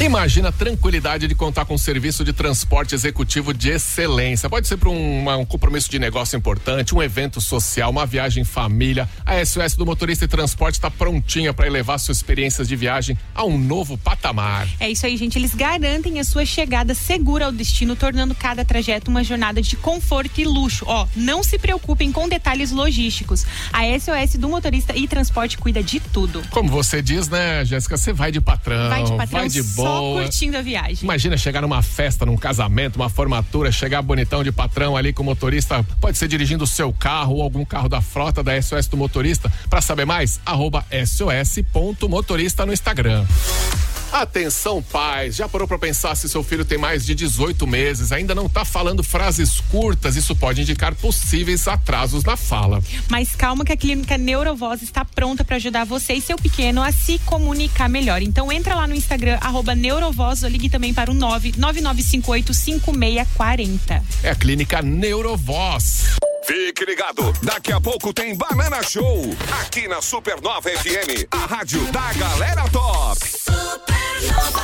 Imagina a tranquilidade de contar com um serviço de transporte executivo de excelência. Pode ser para um, um compromisso de negócio importante, um evento social, uma viagem em família. A SOS do Motorista e Transporte está prontinha para elevar suas experiências de viagem a um novo patamar. É isso aí, gente. Eles garantem a sua chegada segura ao destino, tornando cada trajeto uma jornada de conforto e luxo. Ó, não se preocupem com detalhes logísticos. A SOS do motorista e transporte cuida de tudo. Como você diz, né, Jéssica? Você vai de patrão, Vai de patrão, vai de só boa. curtindo a viagem. Imagina chegar numa festa, num casamento, uma formatura, chegar bonitão de patrão ali com o motorista, pode ser dirigindo o seu carro ou algum carro da frota da SOS do motorista. Para saber mais, arroba sos.motorista no Instagram. Atenção, pais. Já parou para pensar se seu filho tem mais de 18 meses, ainda não tá falando frases curtas? Isso pode indicar possíveis atrasos na fala. Mas calma que a clínica Neurovoz está pronta para ajudar você e seu pequeno a se comunicar melhor. Então entra lá no Instagram, arroba Neurovoz, ou ligue também para o 999585640. É a clínica Neurovoz. Fique ligado, daqui a pouco tem Banana Show, aqui na Supernova FM, a rádio da galera top.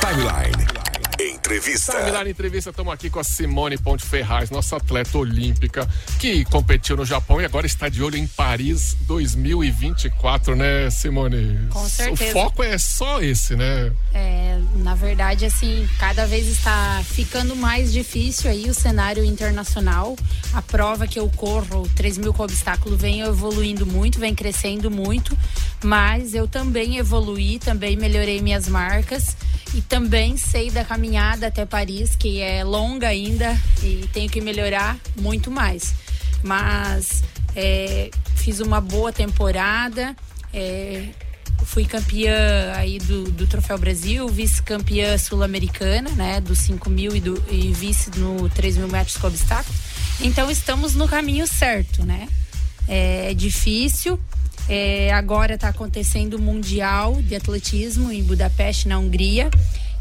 Timeline. Entrevista. Timeline Entrevista, estamos aqui com a Simone Ponte Ferraz, nossa atleta olímpica, que competiu no Japão e agora está de olho em Paris 2024, né, Simone? Com certeza. O foco é só esse, né? É, na verdade, assim, cada vez está ficando mais difícil aí o cenário internacional. A prova que eu corro, 3 mil com obstáculo, vem evoluindo muito, vem crescendo muito. Mas eu também evoluí, também melhorei minhas marcas e também sei da caminhada até Paris, que é longa ainda e tenho que melhorar muito mais. Mas é, fiz uma boa temporada. é, fui campeã aí do, do Troféu Brasil, vice-campeã sul-americana, né? Do 5 mil e, do, e vice no 3 mil metros com obstáculo. Então estamos no caminho certo, né? É, difícil. É, agora está acontecendo o Mundial de Atletismo em Budapeste, na Hungria.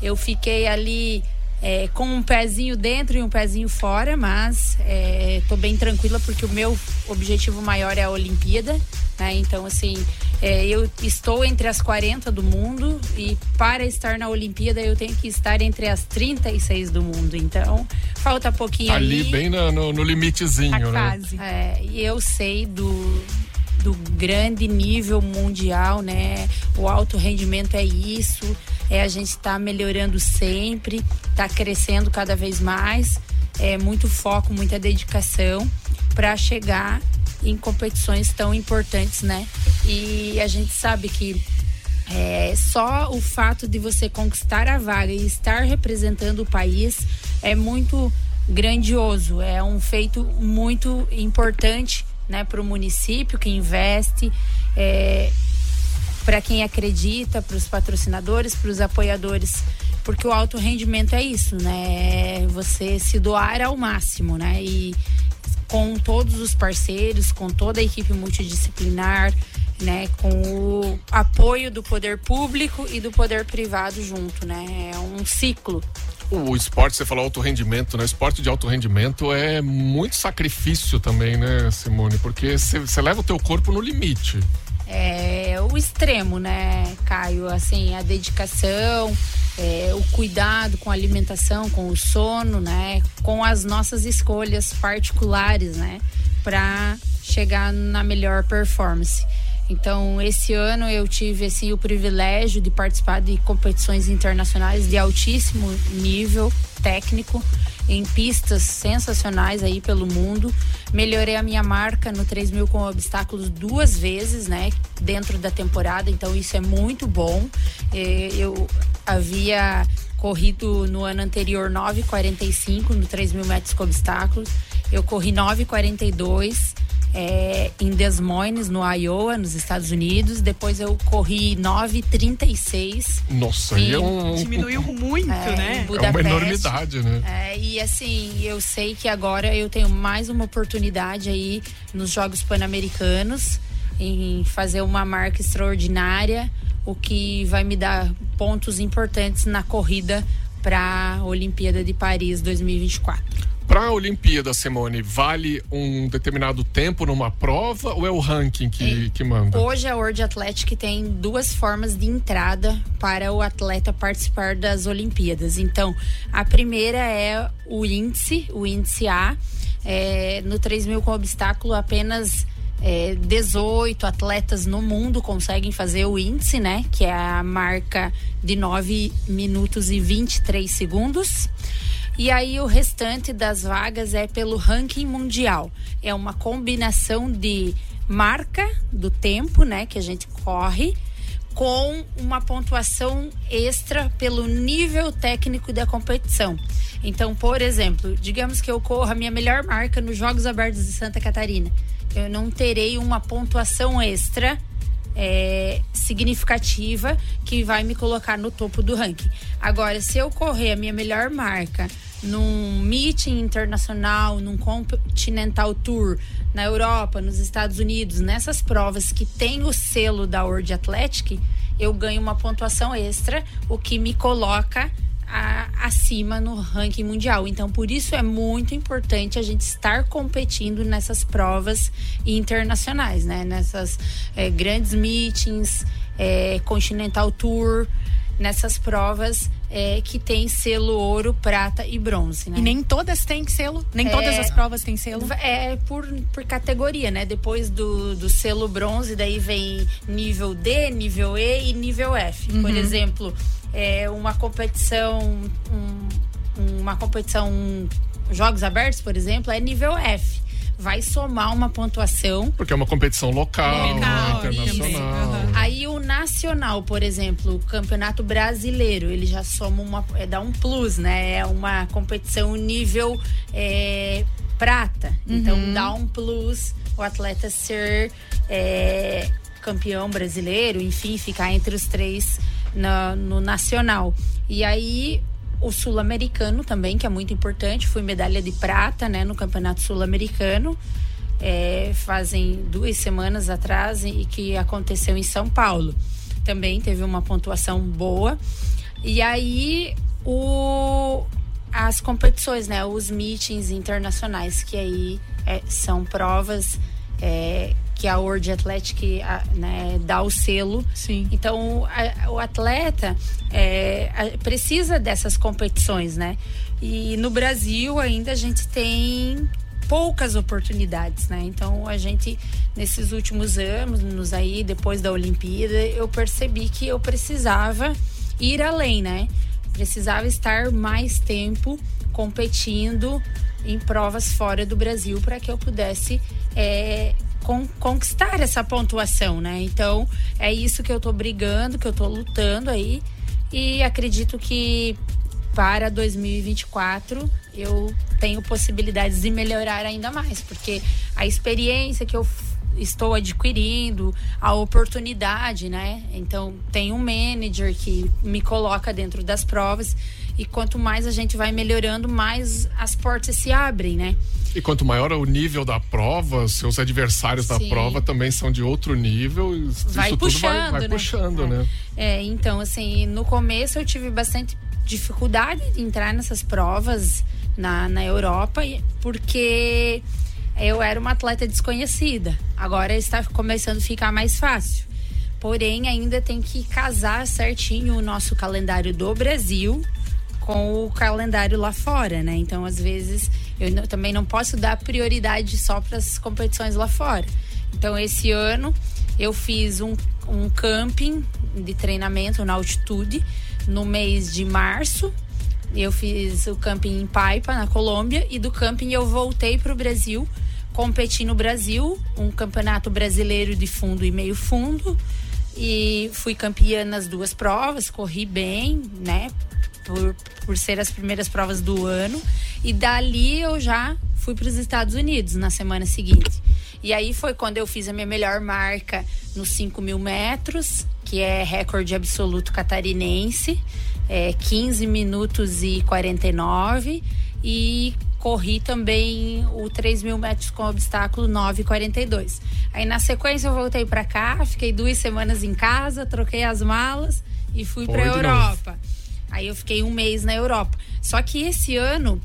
Eu fiquei ali é, com um pezinho dentro e um pezinho fora, mas estou bem tranquila porque o meu objetivo maior é a Olimpíada. Né? Então, assim, é, eu estou entre as 40 do mundo e para estar na Olimpíada eu tenho que estar entre as 36 do mundo. Então, falta pouquinho Ali, bem no, no- no limitezinho, né? é, e eu sei do, do grande nível mundial, né? O alto rendimento é isso. É a gente está melhorando sempre, está crescendo cada vez mais. É muito foco, muita dedicação para chegar em competições tão importantes, né? E a gente sabe que é, só o fato de você conquistar a vaga e estar representando o país é muito grandioso, é um feito muito importante né, para o município que investe, é, para quem acredita, para os patrocinadores, para os apoiadores, porque o alto rendimento é isso, né? É você se doar ao máximo, né? E com todos os parceiros, com toda a equipe multidisciplinar, né, com o apoio do poder público e do poder privado junto, né? É um ciclo. O esporte, você falou alto rendimento, né? O esporte de alto rendimento é muito sacrifício também, né, Simone? Porque você leva o teu corpo no limite. É o extremo, né, Caio? Assim, a dedicação, é, o cuidado com a alimentação, com o sono, né? Com as nossas escolhas particulares, né? Para chegar na melhor performance. Então, esse ano eu tive assim, o privilégio de participar de competições internacionais de altíssimo nível técnico em pistas sensacionais aí pelo mundo. Melhorei a minha marca no 3 mil com obstáculos duas vezes, né? Dentro da temporada, então isso é muito bom. Eu havia corrido no ano anterior 9,45 no 3 mil metros com obstáculos. Eu corri 9,42 é, em Des Moines, no Iowa, nos Estados Unidos. Depois eu corri 9,36. Nossa, aí é um. Diminuiu muito, é, né? É uma enormidade, né? É, e assim, eu sei que agora eu tenho mais uma oportunidade aí nos Jogos Pan-Americanos em fazer uma marca extraordinária, o que vai me dar pontos importantes na corrida para a Olimpíada de Paris 2024. Para a Olimpíada, Simone, vale um determinado tempo numa prova ou é o ranking que, que manda? Hoje a World Athletic tem duas formas de entrada para o atleta participar das Olimpíadas. Então, a primeira é o índice, o índice A. É, no 3 mil com obstáculo, apenas é, 18 atletas no mundo conseguem fazer o índice, né? Que é a marca de 9 minutos e 23 segundos. E aí o restante das vagas é pelo ranking mundial. É uma combinação de marca do tempo, né, que a gente corre, com uma pontuação extra pelo nível técnico da competição. Então, por exemplo, digamos que eu corra a minha melhor marca nos Jogos Abertos de Santa Catarina. Eu não terei uma pontuação extra é, significativa que vai me colocar no topo do ranking. Agora, se eu correr a minha melhor marca num meeting internacional, num Continental Tour na Europa, nos Estados Unidos, nessas provas que tem o selo da World Athletic, eu ganho uma pontuação extra, o que me coloca a, acima no ranking mundial. Então, por isso é muito importante a gente estar competindo nessas provas internacionais, né? Nessas é, grandes meetings, é, Continental Tour, nessas provas é, que tem selo ouro, prata e bronze, né? E nem todas têm selo? Nem é, todas as provas têm selo? É por, por categoria, né? Depois do, do selo bronze, daí vem nível D, nível E e nível F. Uhum. Por exemplo, é, uma competição, um, uma competição, jogos abertos, por exemplo, é nível F vai somar uma pontuação. Porque é uma competição local, local né, internacional. Uhum. Aí o nacional, por exemplo, o campeonato brasileiro, ele já soma uma. É, dá um plus, né? É uma competição nível é, prata. Então, uhum. Então dá um plus o atleta ser é, campeão brasileiro, enfim, ficar entre os três no, no nacional. E aí o sul-americano também, que é muito importante. Fui medalha de prata, né, no Campeonato Sul-Americano. É, fazem duas semanas atrás e que aconteceu em São Paulo. Também teve uma pontuação boa. E aí o, as competições, né, os meetings internacionais, que aí é, são provas é, que a World Athletic né, dá o selo. Sim. Então, a, o atleta é, a, precisa dessas competições, né? E no Brasil ainda a gente tem poucas oportunidades, né? Então a gente nesses últimos anos, aí depois da Olimpíada, eu percebi que eu precisava ir além, né? Precisava estar mais tempo competindo em provas fora do Brasil para que eu pudesse é, con conquistar essa pontuação, né? Então, é isso que eu tô brigando, que eu tô lutando aí. E acredito que para 2024 eu tenho possibilidades de melhorar ainda mais, porque a experiência que eu estou adquirindo, a oportunidade, né? Então, tem um manager que me coloca dentro das provas e quanto mais a gente vai melhorando, mais as portas se abrem, né? E quanto maior é o nível da prova, seus adversários da Sim. prova também são de outro nível. Isso Vai tudo puxando, vai, vai né? puxando, né? É, então, assim, no começo eu tive bastante dificuldade de entrar nessas provas na, na Europa, porque eu era uma atleta desconhecida. Agora está começando a ficar mais fácil. Porém, ainda tem que casar certinho o nosso calendário do Brasil com o calendário lá fora, né? Então, às vezes, eu não- também não posso dar prioridade só para as competições lá fora. Então, esse ano eu fiz um, um camping de treinamento na altitude no mês de março. Eu fiz o camping em Paipa, na Colômbia, e do camping eu voltei para o Brasil, competi no Brasil, um campeonato brasileiro de fundo e meio fundo, e fui campeã nas duas provas, corri bem, né? Por, por ser as primeiras provas do ano. E dali eu já fui para os Estados Unidos na semana seguinte. E aí foi quando eu fiz a minha melhor marca nos 5 mil metros, que é recorde absoluto catarinense, é 15 minutos e 49. E corri também o 3 mil metros com obstáculo 9,42. Aí na sequência eu voltei para cá, fiquei duas semanas em casa, troquei as malas e fui para de novo. Aí eu fiquei um mês na Europa. Só que esse ano,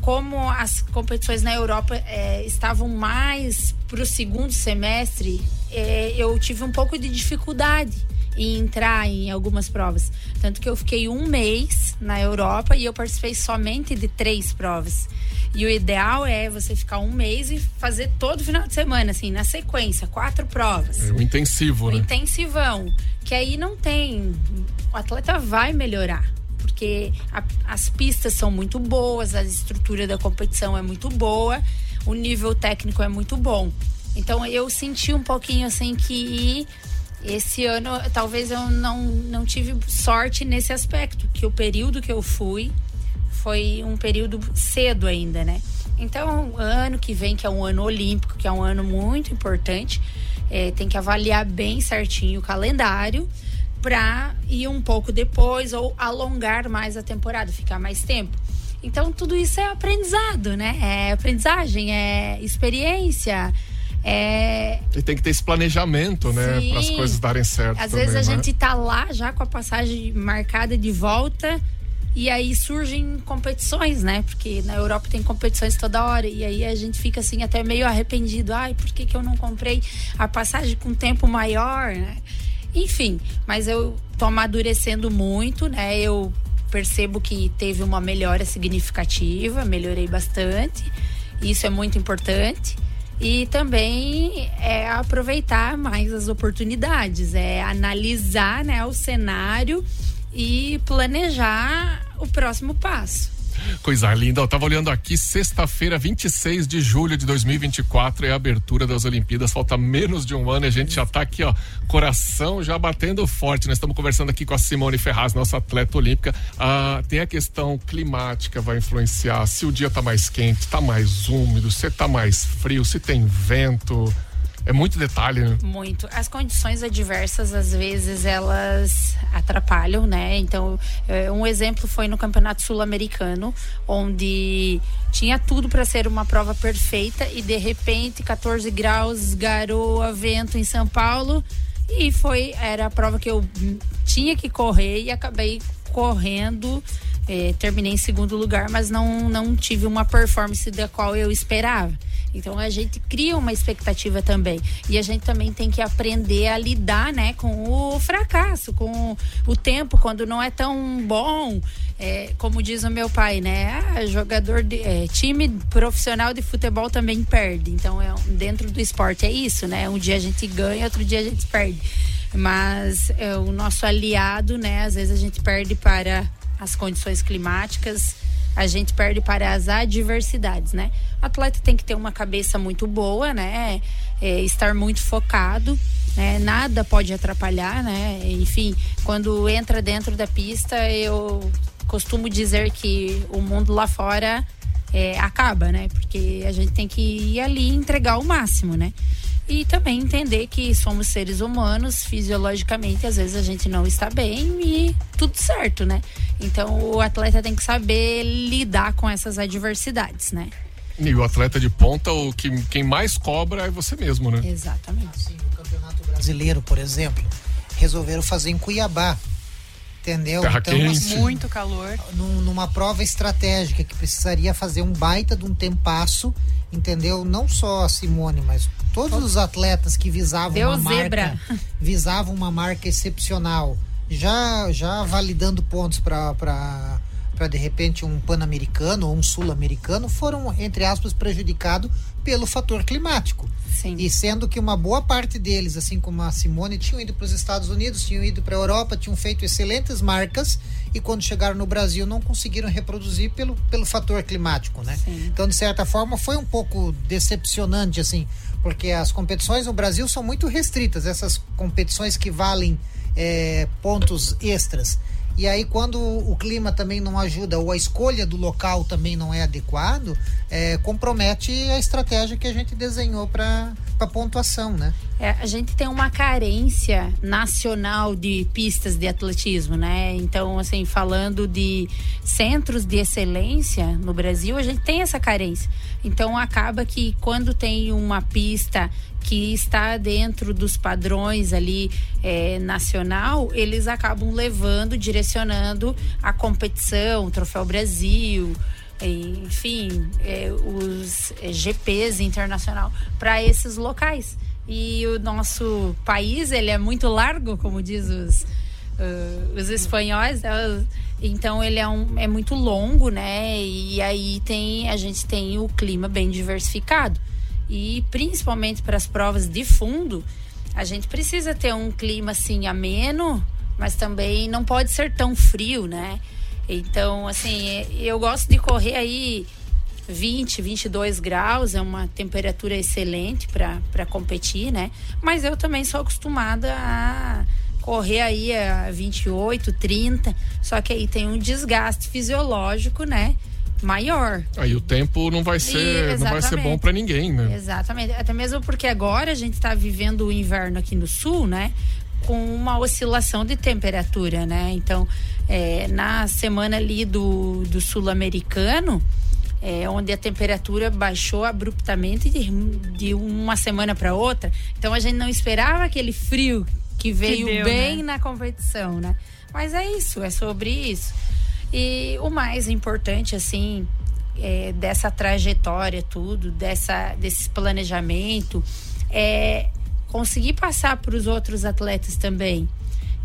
como as competições na Europa eh, estavam mais para o segundo semestre, eh, eu tive um pouco de dificuldade em entrar em algumas provas. Tanto que eu fiquei um mês na Europa e eu participei somente de três provas. E o ideal é você ficar um mês e fazer todo final de semana, assim, na sequência, quatro provas É um intensivo, um né? intensivão, que aí não tem. O atleta vai melhorar. Porque a- as pistas são muito boas, a estrutura da competição é muito boa, o nível técnico é muito bom. Então eu senti um pouquinho assim que esse ano talvez eu não, não tive sorte nesse aspecto, que o período que eu fui foi um período cedo ainda, né? Então, ano que vem, que é um ano olímpico, que é um ano muito importante, eh, tem que avaliar bem certinho o calendário para ir um pouco depois ou alongar mais a temporada, ficar mais tempo. Então, tudo isso é aprendizado, né? É aprendizagem, é experiência, é E tem que ter esse planejamento, né? Para as coisas darem certo. às também, vezes a né? gente tá lá já com a passagem marcada de volta e aí surgem competições, né? Porque na Europa tem competições toda hora e aí a gente fica assim até meio arrependido. Ai, por que, que eu não comprei a passagem com tempo maior, né? Enfim, mas eu tô amadurecendo muito, né? Eu percebo que teve uma melhora significativa, melhorei bastante. Isso é muito importante. E também é aproveitar mais as oportunidades, é analisar né, o cenário e planejar o próximo passo. Coisa linda. Eu tava olhando aqui, sexta-feira, 26 de julho de 2024, é a abertura das Olimpíadas. Falta menos de um ano e a gente já tá aqui, ó, coração já batendo forte. Nós estamos conversando aqui com a Simone Ferraz, nossa atleta olímpica. Ah, tem a questão climática, vai influenciar. Se o dia tá mais quente, tá mais úmido, se tá mais frio, se tem vento. É muito detalhe, né? Muito. As condições adversas, às vezes, elas atrapalham, né? Então, eh, um exemplo foi no Campeonato Sul-Americano, onde tinha tudo para ser uma prova perfeita e, de repente, 14 graus, garoa, vento em São Paulo. E foi, era a prova que eu tinha que correr e acabei correndo. Eh, terminei em segundo lugar, mas não, não tive uma performance da qual eu esperava. Então a gente cria uma expectativa também. E a gente também tem que aprender a lidar, né, com o fracasso, com o tempo quando não é tão bom. É, como diz o meu pai, né? Ah, jogador de é, time profissional de futebol também perde. Então é dentro do esporte é isso, né? Um dia a gente ganha, outro dia a gente perde. Mas é, o nosso aliado, né? Às vezes a gente perde para as condições climáticas, a gente perde para as adversidades, né? O atleta tem que ter uma cabeça muito boa, né? É, estar muito focado, né? Nada pode atrapalhar, né? Enfim, quando entra dentro da pista, eu costumo dizer que o mundo lá fora é, acaba, né? Porque a gente tem que ir ali e entregar o máximo, né? E também entender que somos seres humanos, fisiologicamente, às vezes a gente não está bem e tudo certo, né? Então o atleta tem que saber lidar com essas adversidades, né? E o atleta de ponta, o que, quem mais cobra é você mesmo, né? Exatamente. Sim, o campeonato brasileiro, por exemplo, resolveram fazer em Cuiabá. Entendeu? Terra então, quente. assim, Muito calor. num- numa prova estratégica que precisaria fazer um baita de um tempasso, entendeu? Não só a Simone, mas todos os atletas que visavam Deu uma zebra. marca, visavam uma marca excepcional, já já validando pontos para para de repente um pan-americano ou um sul-americano foram entre aspas prejudicados pelo fator climático. Sim. E sendo que uma boa parte deles, assim como a Simone, tinham ido para os Estados Unidos, tinham ido para a Europa, tinham feito excelentes marcas e quando chegaram no Brasil não conseguiram reproduzir pelo, pelo fator climático, né? Sim. Então, de certa forma, foi um pouco decepcionante, assim, porque as competições no Brasil são muito restritas, essas competições que valem eh, pontos extras. E aí, quando o clima também não ajuda ou a escolha do local também não é adequado, eh, compromete a estratégia que a gente desenhou para pontuação, né? É, a gente tem uma carência nacional de pistas de atletismo, né? Então, assim, falando de centros de excelência no Brasil, a gente tem essa carência. Então, acaba que quando tem uma pista que está dentro dos padrões ali é, nacional, eles acabam levando, direcionando a competição, o Troféu Brasil, enfim, é, os é, GPs internacional para esses locais. E o nosso país, ele é muito largo, como diz os, uh, os espanhóis, né? então ele é, um, é muito longo, né? E aí tem a gente tem o clima bem diversificado. E principalmente para as provas de fundo, a gente precisa ter um clima assim ameno, mas também não pode ser tão frio, né? Então, assim, eu gosto de correr aí 20, 22 graus, é uma temperatura excelente para competir, né? Mas eu também sou acostumada a correr aí a 28, 30, só que aí tem um desgaste fisiológico, né? Maior. Aí o tempo não vai ser, não vai ser bom para ninguém, né? Exatamente. Até mesmo porque agora a gente está vivendo o inverno aqui no sul, né? Com uma oscilação de temperatura, né? Então, é, na semana ali do, do sul-americano, é, onde a temperatura baixou abruptamente de, de uma semana para outra. Então a gente não esperava aquele frio que veio deu, bem né? na competição, né? Mas é isso, é sobre isso. E o mais importante, assim, é, dessa trajetória, tudo, dessa, desse planejamento, é conseguir passar para os outros atletas também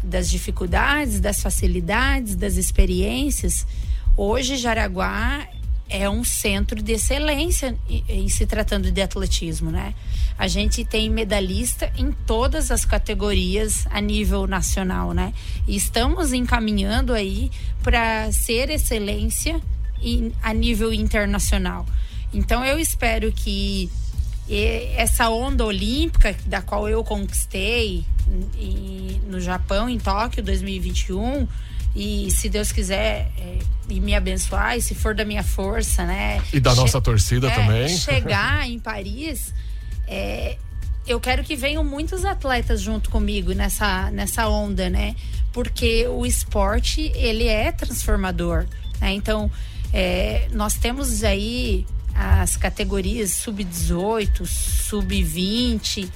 das dificuldades, das facilidades, das experiências. Hoje, Jaraguá é um centro de excelência em, se tratando de atletismo, né? A gente tem medalhista em todas as categorias a nível nacional, né? E estamos encaminhando aí para ser excelência em- a nível internacional. Então eu espero que e essa onda olímpica da qual eu conquistei no Japão, em Tóquio 2021, e se Deus quiser é, e me abençoar, e se for da minha força, né? E da nossa torcida é, também. Chegar em Paris, é, eu quero que venham muitos atletas junto comigo nessa, nessa onda, né? Porque o esporte, ele é transformador, né? Então, é, nós temos aí as categorias sub-18, sub-20,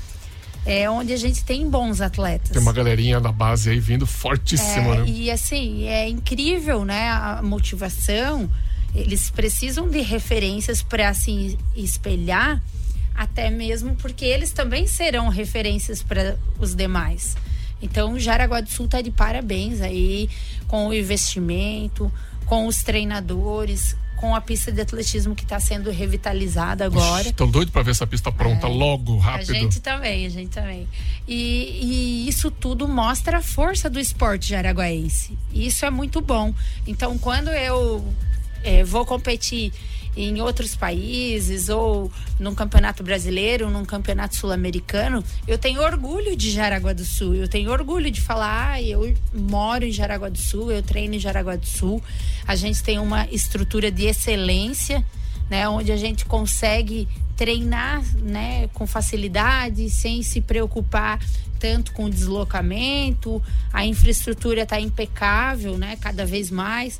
é, onde a gente tem bons atletas. Tem uma galerinha da base aí vindo fortíssima, É, né? E assim, é incrível, né? A motivação. Eles precisam de referências para se espelhar, até mesmo porque eles também serão referências para os demais. Então, Jaraguá do Sul está de parabéns aí com o investimento, com os treinadores, com a pista de atletismo que está sendo revitalizada agora. Tô doido pra ver essa pista pronta logo, rápido. A gente também, a gente também. E, e isso tudo mostra a força do esporte jaraguaense. E Isso é muito bom. Então, quando eu é, vou competir em outros países ou num campeonato brasileiro, num campeonato sul-americano, eu tenho orgulho de Jaraguá do Sul. Eu tenho orgulho de falar, ah, eu moro em Jaraguá do Sul, eu treino em Jaraguá do Sul. A gente tem uma estrutura de excelência, né, onde a gente consegue treinar, né, com facilidade, sem se preocupar tanto com o deslocamento. A infraestrutura está impecável, né, cada vez mais.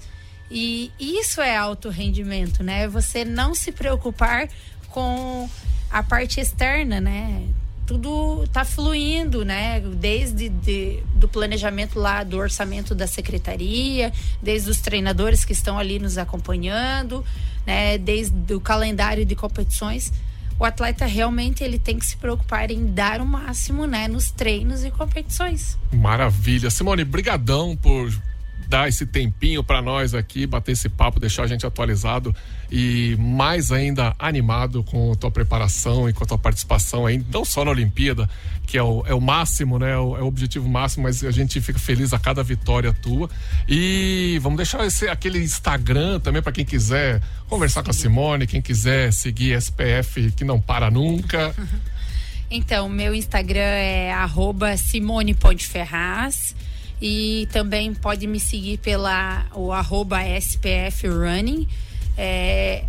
E isso é alto rendimento, né? Você não se preocupar com a parte externa, né? Tudo está fluindo, né? Desde de, do planejamento lá, do orçamento da secretaria, desde os treinadores que estão ali nos acompanhando, né? Desde o calendário de competições o atleta realmente ele tem que se preocupar em dar o máximo, né, nos treinos e competições. Maravilha. Simone, brigadão por dar esse tempinho para nós aqui, bater esse papo, deixar a gente atualizado e mais ainda animado com a tua preparação e com a tua participação aí, não só na Olimpíada, que é o, é o máximo, né? É o, é o objetivo máximo, mas a gente fica feliz a cada vitória tua. E vamos deixar esse, aquele Instagram também para quem quiser conversar Sim. com a Simone, quem quiser seguir SPF que não para nunca. Então, meu Instagram é arroba Simone Ponte Ferraz. E também pode me seguir pela o arroba SPF Running. É,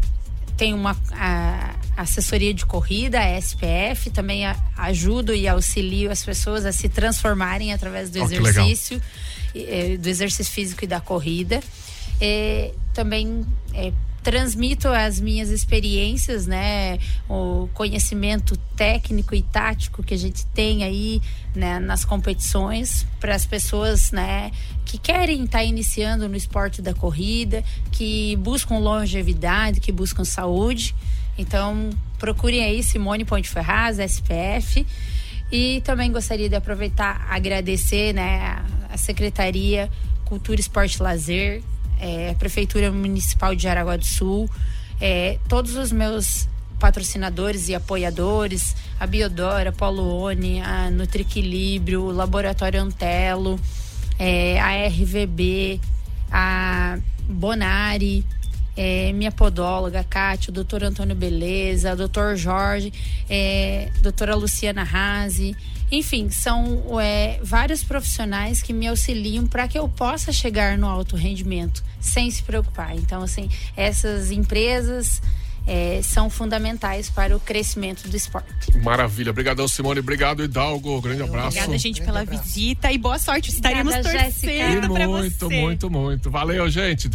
tem uma a, assessoria de corrida, a SPF, também a, ajudo e auxilio as pessoas a se transformarem através do oh, exercício, é, do exercício físico e da corrida. É, também é, transmito as minhas experiências, né, o conhecimento técnico e tático que a gente tem aí, né, nas competições para as pessoas, né, que querem estar tá iniciando no esporte da corrida, que buscam longevidade, que buscam saúde. Então, procurem aí Simone Ponte Ferraz, SPF. E também gostaria de aproveitar agradecer, né, a Secretaria Cultura, Esporte e Lazer, é, Prefeitura Municipal de Jaraguá do Sul, é, todos os meus patrocinadores e apoiadores, a Biodora, a Poluone, a Nutriequilíbrio, o Laboratório Antelo, é, a RVB, a Bonari, é, minha podóloga, a Kátia, o doutor Antônio Beleza, o doutor Jorge, é, doutora Luciana Razi, enfim, são é, vários profissionais que me auxiliam para que eu possa chegar no alto rendimento sem se preocupar. Então, assim, essas empresas é, são fundamentais para o crescimento do esporte. Maravilha. Obrigadão, Simone. Obrigado, Hidalgo. Grande abraço. Obrigada, gente, pela abraço. visita e boa sorte. Estaremos Obrigada, torcendo para você. Muito, muito, muito. Valeu, gente.